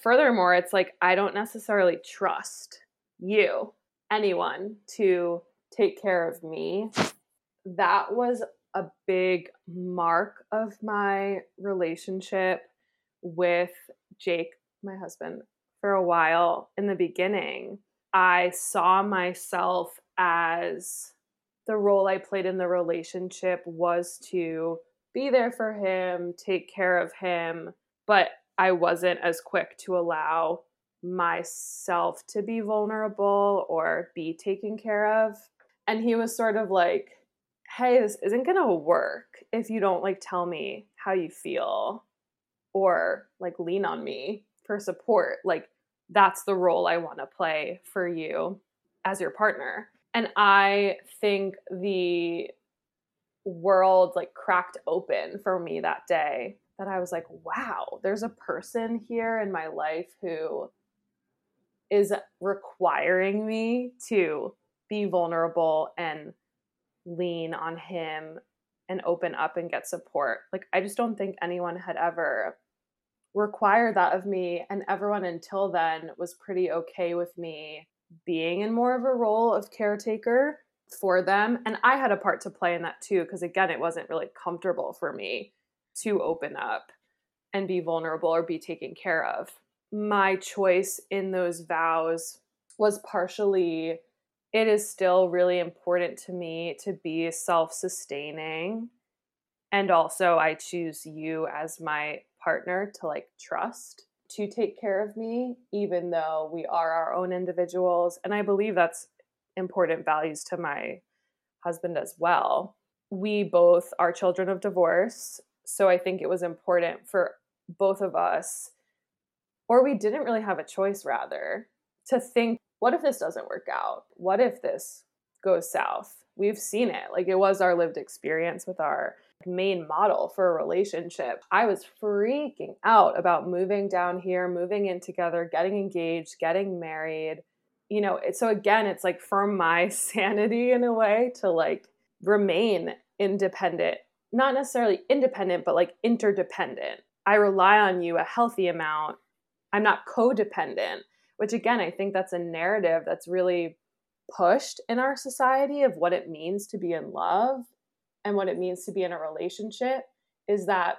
Furthermore, it's like I don't necessarily trust you, anyone, to take care of me. That was a big mark of my relationship with Jake, my husband, for a while in the beginning. I saw myself as the role I played in the relationship was to be there for him, take care of him, but I wasn't as quick to allow myself to be vulnerable or be taken care of. And he was sort of like, hey, this isn't going to work if you don't like tell me how you feel or like lean on me for support. Like, that's the role I want to play for you as your partner. And I think the world like cracked open for me that day that I was like, wow, there's a person here in my life who is requiring me to be vulnerable and lean on him and open up and get support. Like, I just don't think anyone had ever required that of me. And everyone until then was pretty okay with me being in more of a role of caretaker for them. And I had a part to play in that too, because again, it wasn't really comfortable for me to open up and be vulnerable or be taken care of. My choice in those vows was partially it is still really important to me to be self sustaining. And also, I choose you as my partner to like trust to take care of me, even though we are our own individuals. And I believe that's important values to my husband as well. We both are children of divorce. So I think it was important for both of us, or we didn't really have a choice, rather, to think what if this doesn't work out? What if this goes south? we've seen it. Like it was our lived experience with our main model for a relationship. I was freaking out about moving down here, moving in together, getting engaged, getting married. You know, so again, it's like for my sanity in a way to like remain independent, not necessarily independent, but like interdependent. I rely on you a healthy amount. I'm not codependent, which again, I think that's a narrative that's really pushed in our society of what it means to be in love and what it means to be in a relationship is that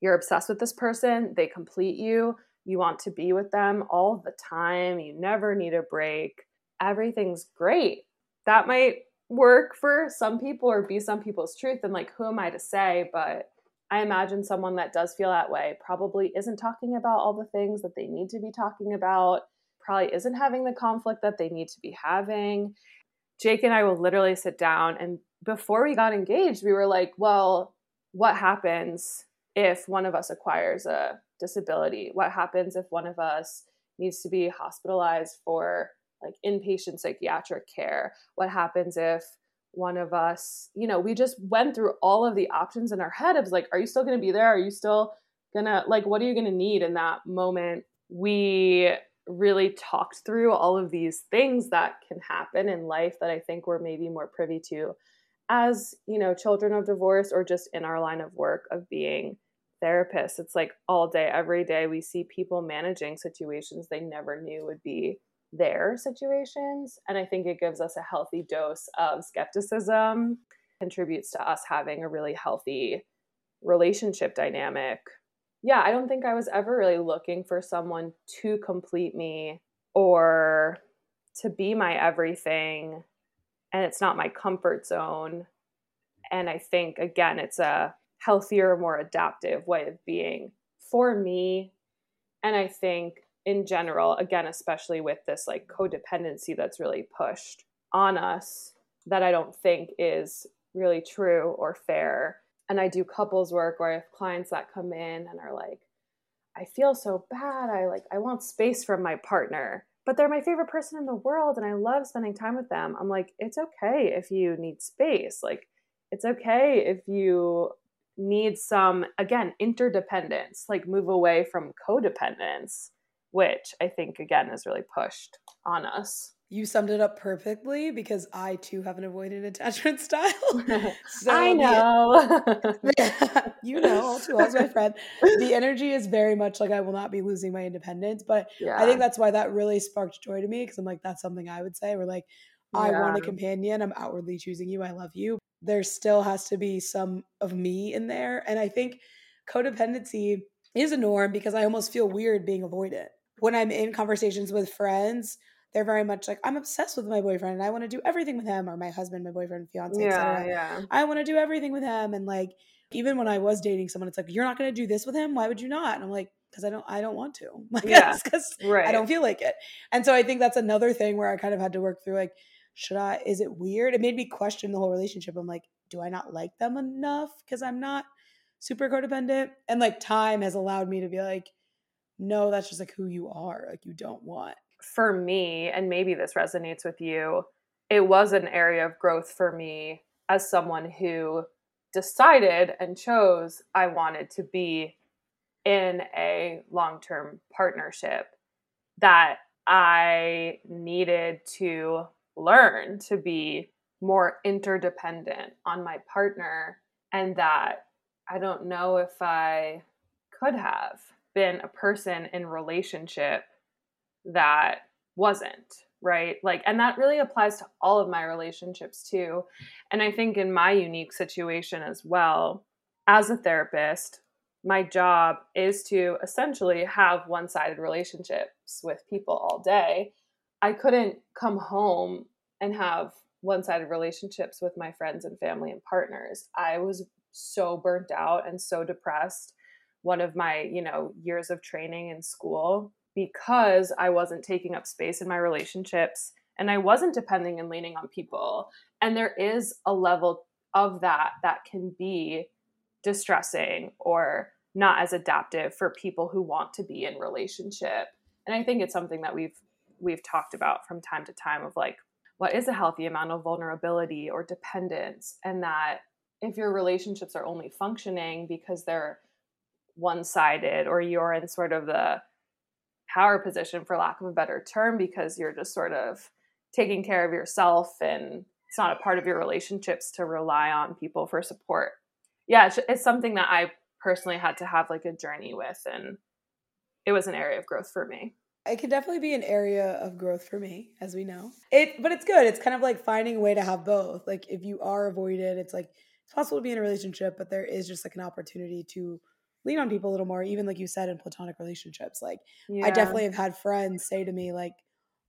you're obsessed with this person, they complete you, you want to be with them all the time, you never need a break, everything's great. That might work for some people or be some people's truth. And like, who am I to say? But I imagine someone that does feel that way probably isn't talking about all the things that they need to be talking about, probably isn't having the conflict that they need to be having. Jake and I will literally sit down and before we got engaged, we were like, well, what happens if one of us acquires a disability? What happens if one of us needs to be hospitalized for like inpatient psychiatric care? What happens if one of us, you know, we just went through all of the options in our head. Was like, are you still going to be there? Are you still gonna, like, what are you going to need in that moment? We really talked through all of these things that can happen in life that I think we're maybe more privy to as you know children of divorce or just in our line of work of being therapists. It's like all day every day we see people managing situations they never knew would be their situations. And i think it gives us a healthy dose of skepticism contributes to us having a really healthy relationship dynamic yeah i don't think i was ever really looking for someone to complete me or to be my everything and it's not my comfort zone. And I think, again, it's a healthier, more adaptive way of being for me. And I think in general, again, especially with this like codependency that's really pushed on us, that I don't think is really true or fair. And I do couples work where I have clients that come in and are like, I feel so bad. I like, I want space from my partner but they're my favorite person in the world and I love spending time with them. I'm like, it's okay if you need space. Like, it's okay if you need some, again, interdependence, like move away from codependence, which I think, again, is really pushed on us. You summed it up perfectly because I too have an avoidant attachment style. So I know. The, you know, all too well as my friend. The energy is very much like I will not be losing my independence. But yeah. I think that's why that really sparked joy to me because I'm like, that's something I would say. We're like, I yeah. want a companion. I'm outwardly choosing you. I love you. There still has to be some of me in there. And I think codependency is a norm because I almost feel weird being avoidant. When I'm in conversations with friends, they're very much like I'm obsessed with my boyfriend and I want to do everything with him or my husband, my boyfriend, fiance, yeah, yeah. I want to do everything with him and like even when I was dating someone, it's like you're not going to do this with him. Why would you not? And I'm like, because I don't, I don't want to. Like, yeah, because right. I don't feel like it. And so I think that's another thing where I kind of had to work through like, should I? Is it weird? It made me question the whole relationship. I'm like, do I not like them enough because I'm not super codependent? And like time has allowed me to be like, no, that's just like who you are. Like you don't want for me, and maybe this resonates with you, it was an area of growth for me as someone who decided and chose I wanted to be in a long term partnership that I needed to learn to be more interdependent on my partner, and that I don't know if I could have been a person in relationship that wasn't right? Like and that really applies to all of my relationships too. And i think in my unique situation as well as a therapist my job is to essentially have one-sided relationships with people all day. I couldn't come home and have one-sided relationships with my friends and family and partners. I was so burnt out and so depressed. One of my you know years of training in school because I wasn't taking up space in my relationships and I wasn't depending and leaning on people. And there is a level of that that can be distressing or not as adaptive for people who want to be in relationship. And I think it's something that we've we've talked about from time to time of like what is a healthy amount of vulnerability or dependence and that if your relationships are only functioning because they're one-sided or you're in sort of the power position for lack of a better term because you're just sort of taking care of yourself and it's not a part of your relationships to rely on people for support. Yeah it's, it's something that i personally had to have like a journey with and it was an area of growth for me. It could definitely be an area of growth for me as we know. It but it's good. It's kind of like finding a way to have both. Like if you are avoided it's like it's possible to be in a relationship but there is just like an opportunity to lean on people a little more even like you said in platonic relationships like yeah. i definitely have had friends say to me like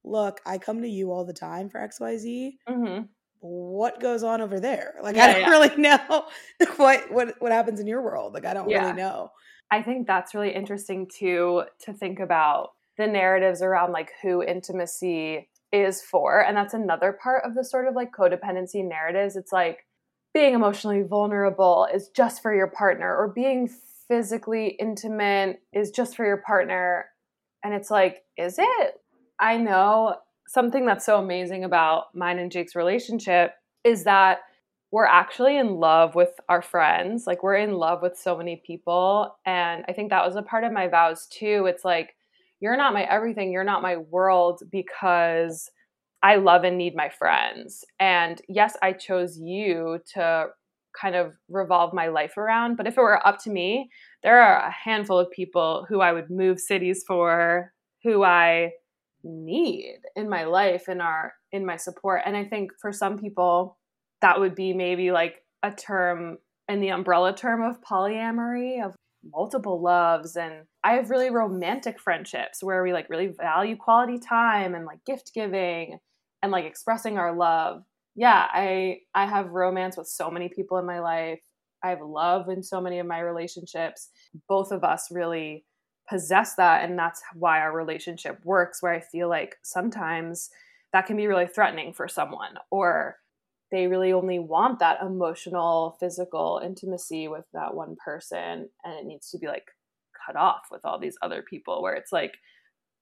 look i come to you all the time for xyz mm-hmm. what goes on over there like yeah, i don't yeah. really know what what what happens in your world like i don't really know i think that's really interesting too to think about the narratives around like who intimacy is for and that's another part of the sort of like codependency narratives it's like being emotionally vulnerable is just for your partner or being physically intimate is just for your partner. And it's like is it? I know. Something that's so amazing about mine and jake's relationship is that we're actually in love with our friends. Like we're in love with so many people. And i think that was a part of my vows too. It's like you're not my everything, you're not my world because I love and need my friends. And yes, I chose you to kind of revolve my life around, but if it were up to me, there are a handful of people who I would move cities for, who I need in my life in our in my support. And I think for some people that would be maybe like a term in the umbrella term of polyamory of multiple loves and I have really romantic friendships where we like really value quality time and like gift giving and like expressing our love. Yeah, I I have romance with so many people in my life. I have love in so many of my relationships. Both of us really possess that and that's why our relationship works where I feel like sometimes that can be really threatening for someone or they really only want that emotional, physical intimacy with that one person. And it needs to be like cut off with all these other people, where it's like,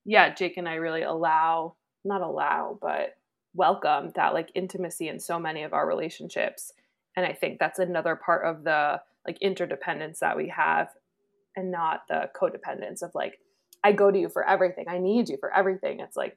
yeah, Jake and I really allow, not allow, but welcome that like intimacy in so many of our relationships. And I think that's another part of the like interdependence that we have and not the codependence of like, I go to you for everything. I need you for everything. It's like,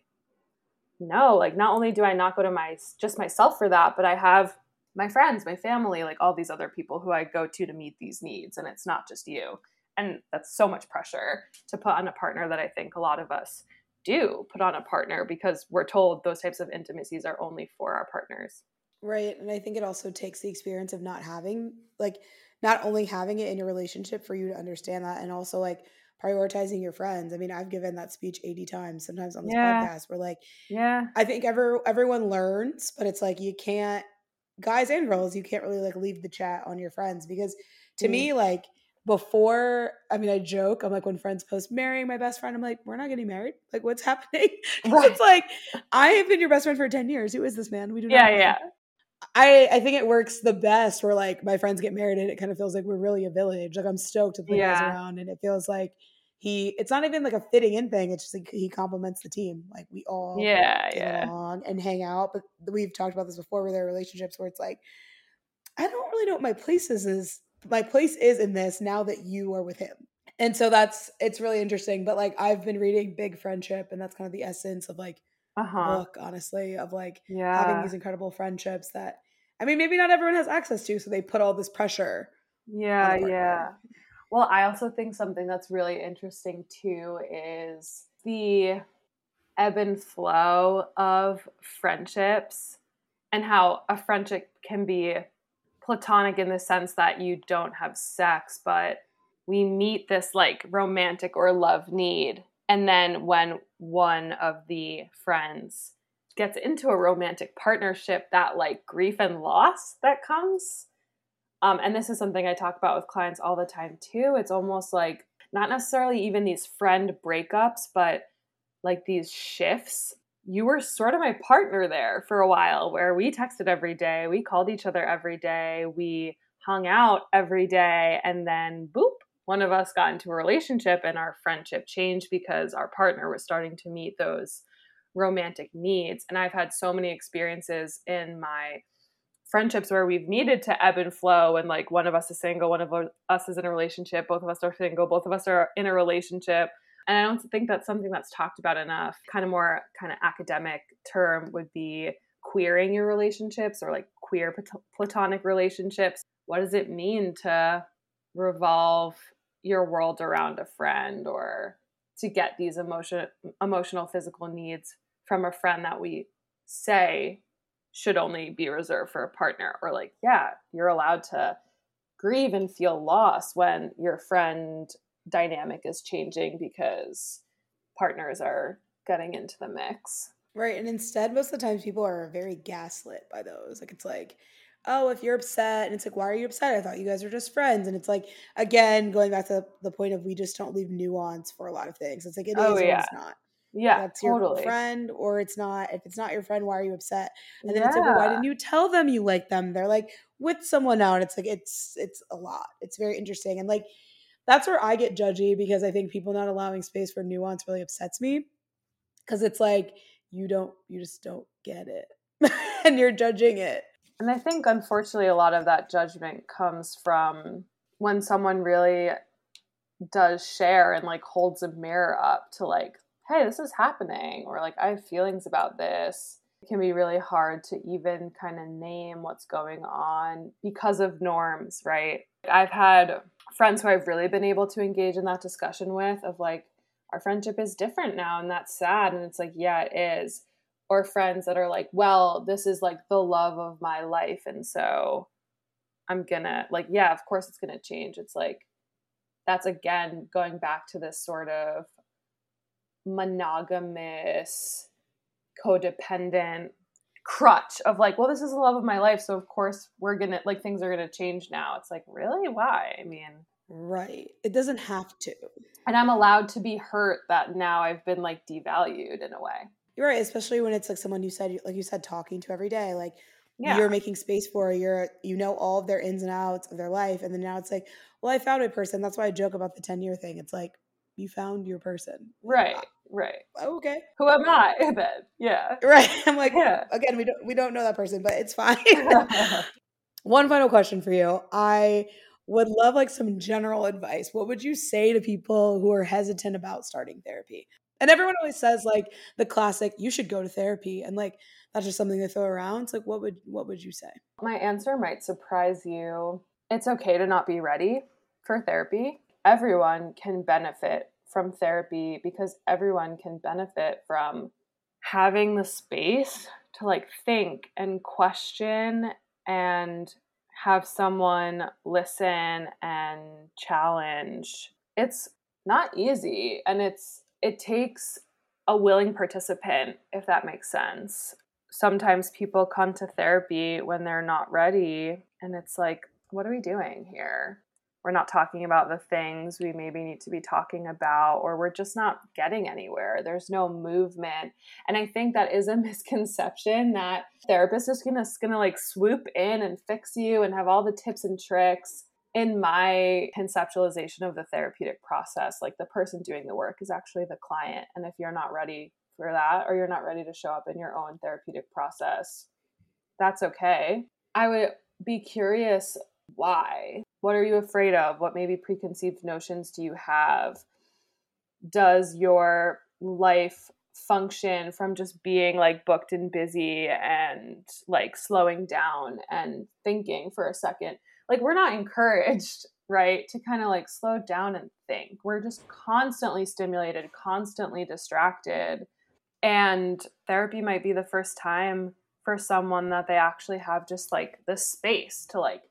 no, like not only do I not go to my just myself for that, but I have my friends, my family, like all these other people who I go to to meet these needs and it's not just you. And that's so much pressure to put on a partner that I think a lot of us do put on a partner because we're told those types of intimacies are only for our partners. Right. And I think it also takes the experience of not having like not only having it in your relationship for you to understand that and also like prioritizing your friends. I mean, I've given that speech 80 times sometimes on this yeah. podcast. We're like, yeah, I think ever everyone learns, but it's like you can't guys and girls, you can't really like leave the chat on your friends because to mm. me, like before, I mean, I joke, I'm like, when friends post marrying my best friend, I'm like, we're not getting married. Like, what's happening? Right. it's like, I have been your best friend for 10 years. Who is this man? We do yeah, yeah. I, I think it works the best where like my friends get married and it kind of feels like we're really a village. Like I'm stoked to play yeah. guys around and it feels like he it's not even like a fitting in thing it's just like he complements the team like we all yeah get yeah along and hang out but we've talked about this before with their relationships where it's like i don't really know what my place is is my place is in this now that you are with him and so that's it's really interesting but like i've been reading big friendship and that's kind of the essence of like uh-huh. book honestly of like yeah. having these incredible friendships that i mean maybe not everyone has access to so they put all this pressure yeah yeah well, I also think something that's really interesting too is the ebb and flow of friendships and how a friendship can be platonic in the sense that you don't have sex, but we meet this like romantic or love need. And then when one of the friends gets into a romantic partnership, that like grief and loss that comes um, and this is something I talk about with clients all the time too. It's almost like not necessarily even these friend breakups, but like these shifts. You were sort of my partner there for a while where we texted every day, we called each other every day, we hung out every day, and then boop, one of us got into a relationship and our friendship changed because our partner was starting to meet those romantic needs. And I've had so many experiences in my friendships where we've needed to ebb and flow and like one of us is single one of us is in a relationship both of us are single both of us are in a relationship and i don't think that's something that's talked about enough. Kind of more kind of academic term would be queering your relationships or like queer platonic relationships. What does it mean to revolve your world around a friend or to get these emotion emotional physical needs from a friend that we say should only be reserved for a partner? Or like yeah you're allowed to grieve and feel loss when your friend dynamic is changing because partners are getting into the mix right and instead most of the times people are very gaslit by those like it's like oh if you're upset and it's like why are you upset i thought you guys were just friends and it's like again going back to the point of we just don't leave nuance for a lot of things it's like it oh, is yeah. or it's not yeah, that's totally. your friend, or it's not. If it's not your friend, why are you upset? And then yeah. it's like, well, why didn't you tell them you like them? They're like with someone now, and it's like it's it's a lot. It's very interesting, and like that's where I get judgy because I think people not allowing space for nuance really upsets me because it's like you don't, you just don't get it, and you're judging it. And I think unfortunately, a lot of that judgment comes from when someone really does share and like holds a mirror up to like hey, this is happening, or like, I have feelings about this. It can be really hard to even kind of name what's going on because of norms, right? I've had friends who I've really been able to engage in that discussion with of like, our friendship is different now, and that's sad. And it's like, yeah, it is. Or friends that are like, well, this is like the love of my life. And so I'm gonna, like, yeah, of course it's gonna change. It's like, that's again going back to this sort of monogamous, codependent crutch of like, well, this is the love of my life, so of course we're gonna like things are gonna change now. It's like, really? Why? I mean, right. It doesn't have to. And I'm allowed to be hurt that now I've been like devalued in a way. You're right, especially when it's like someone you said, like you said, talking to every day, like. Yeah. You're making space for you're you know all of their ins and outs of their life, and then now it's like, well, I found a person. That's why I joke about the ten year thing. It's like, you found your person. Right. Right. Oh, okay. Who am I then? Yeah. Right. I'm like, yeah. again, we don't we don't know that person, but it's fine. One final question for you. I would love like some general advice. What would you say to people who are hesitant about starting therapy? And everyone always says like the classic, you should go to therapy. And like that's just something they throw around. It's like what would what would you say? My answer might surprise you. It's okay to not be ready for therapy everyone can benefit from therapy because everyone can benefit from having the space to like think and question and have someone listen and challenge. It's not easy and it's it takes a willing participant if that makes sense. Sometimes people come to therapy when they're not ready and it's like what are we doing here? We're not talking about the things we maybe need to be talking about or we're just not getting anywhere. There's no movement. And i think that is a misconception that therapist is gonna, gonna like swoop in and fix you and have all the tips and tricks. In my conceptualization of the therapeutic process like the person doing the work is actually the client. And if you're not ready for that or you're not ready to show up in your own therapeutic process that's okay. I would be curious why? What are you afraid of? What maybe preconceived notions do you have? Does your life function from just being like booked and busy and like slowing down and thinking for a second? Like, we're not encouraged, right, to kind of like slow down and think. We're just constantly stimulated, constantly distracted. And therapy might be the first time for someone that they actually have just like the space to like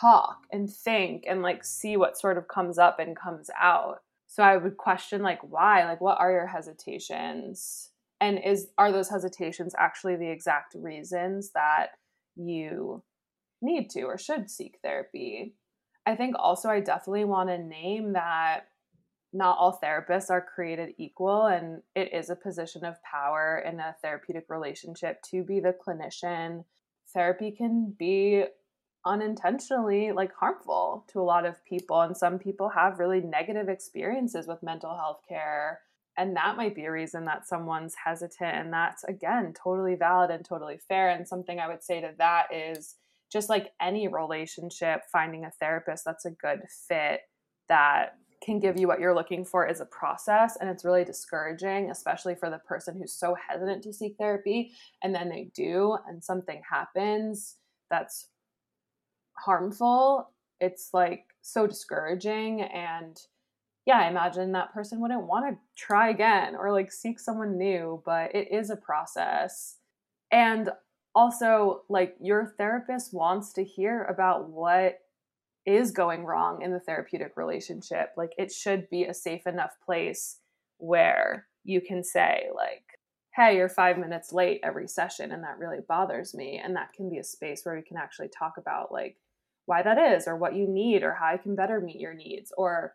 talk and think and like see what sort of comes up and comes out. So I would question like why? Like what are your hesitations? And is are those hesitations actually the exact reasons that you need to or should seek therapy? I think also I definitely want to name that not all therapists are created equal and it is a position of power in a therapeutic relationship to be the clinician. Therapy can be unintentionally like harmful to a lot of people and some people have really negative experiences with mental health care and that might be a reason that someone's hesitant and that's again totally valid and totally fair and something i would say to that is just like any relationship finding a therapist that's a good fit that can give you what you're looking for is a process and it's really discouraging especially for the person who's so hesitant to seek therapy and then they do and something happens that's harmful it's like so discouraging and yeah i imagine that person wouldn't want to try again or like seek someone new but it is a process. And also like your therapist wants to hear about what is going wrong in the therapeutic relationship like it should be a safe enough place where you can say like hey you're 5 minutes late every session and that really bothers me and that can be a space where we can actually talk about like why that is or what you need or how I can better meet your needs or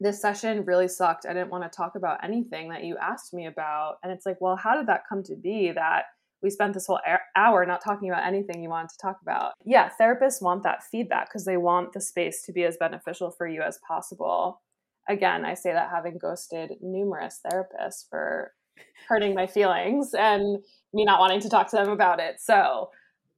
this session really sucked. I didn't want to talk about anything that you asked me about. And it's like, well, how did that come to be that we spent this whole hour not talking about anything you wanted to talk about? Yeah, therapists want that feedback because they want the space to be as beneficial for you as possible. Again, I say that having ghosted numerous therapists for hurting my feelings and me not wanting to talk to them about it. So,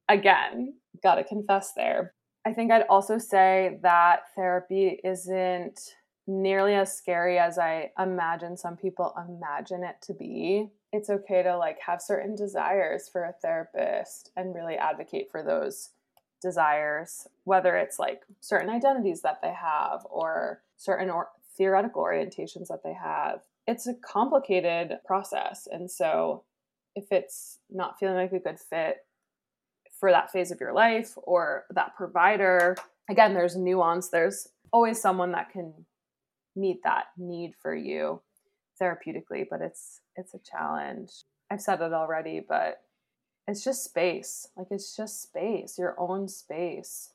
again, got to confess there. I think I'd also say that therapy isn't nearly as scary as I imagine some people imagine it to be. It's okay to like have certain desires for a therapist and really advocate for those desires, whether it's like certain identities that they have or certain or theoretical orientations that they have. It's a complicated process. And so if it's not feeling like a good fit for that phase of your life or that provider, again, there's nuance. There's always someone that can meet that need for you therapeutically but it's it's a challenge. I've said it already but it's just space. Like it's just space your own space.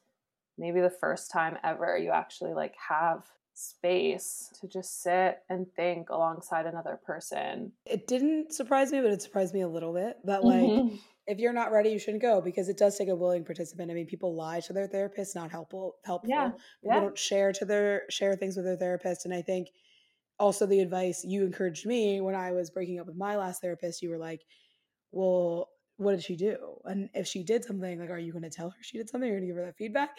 Maybe the first time ever you actually like have space to just sit and think alongside another person. It didn't surprise me but it surprised me a little bit that like mm-hmm if you're not ready, you shouldn't go because it does take a willing participant. I mean, people lie to their therapist, not helpful. Helpful. Yeah, yeah. People don't share to their share things with their therapist, and I think also the advice you encouraged me when I was breaking up with my last therapist. You were like, "Well, what did she do? And if she did something, like, are you going to tell her she did something? You're going to give her that feedback?"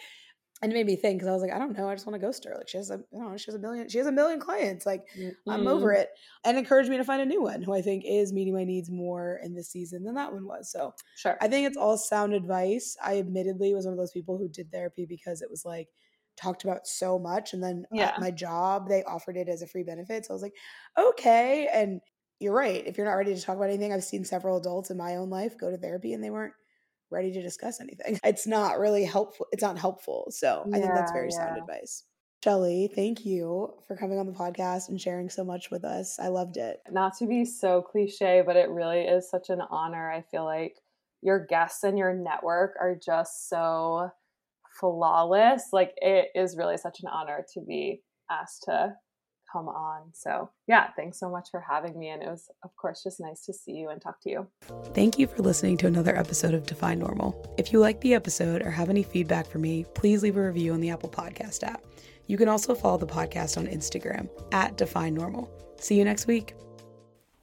And it made me think because I was like, I don't know, I just want to ghost her. Like she has a, I don't know, she has a million, she has a million clients. Like mm-hmm. I'm over it, and encouraged me to find a new one who I think is meeting my needs more in this season than that one was. So sure, I think it's all sound advice. I admittedly was one of those people who did therapy because it was like talked about so much, and then yeah. my job they offered it as a free benefit. So I was like, okay, and you're right. If you're not ready to talk about anything, I've seen several adults in my own life go to therapy and they weren't ready to discuss anything. It's not really helpful. It's not helpful. So yeah, I think that's very yeah. sound advice. Shelly, thank you for coming on the podcast and sharing so much with us. I loved it. Not to be so cliche, but it really is such an honor. I feel like your guests and your network are just so flawless. Like it is really such an honor to be asked to come on. So, yeah, thanks so much for having me. And it was, of course, just nice to see you and talk to you. Thank you for listening to another episode of Define Normal. If you like the episode or have any feedback for me, please leave a review on the Apple Podcast app. You can also follow the podcast on Instagram at Define Normal. See you next week.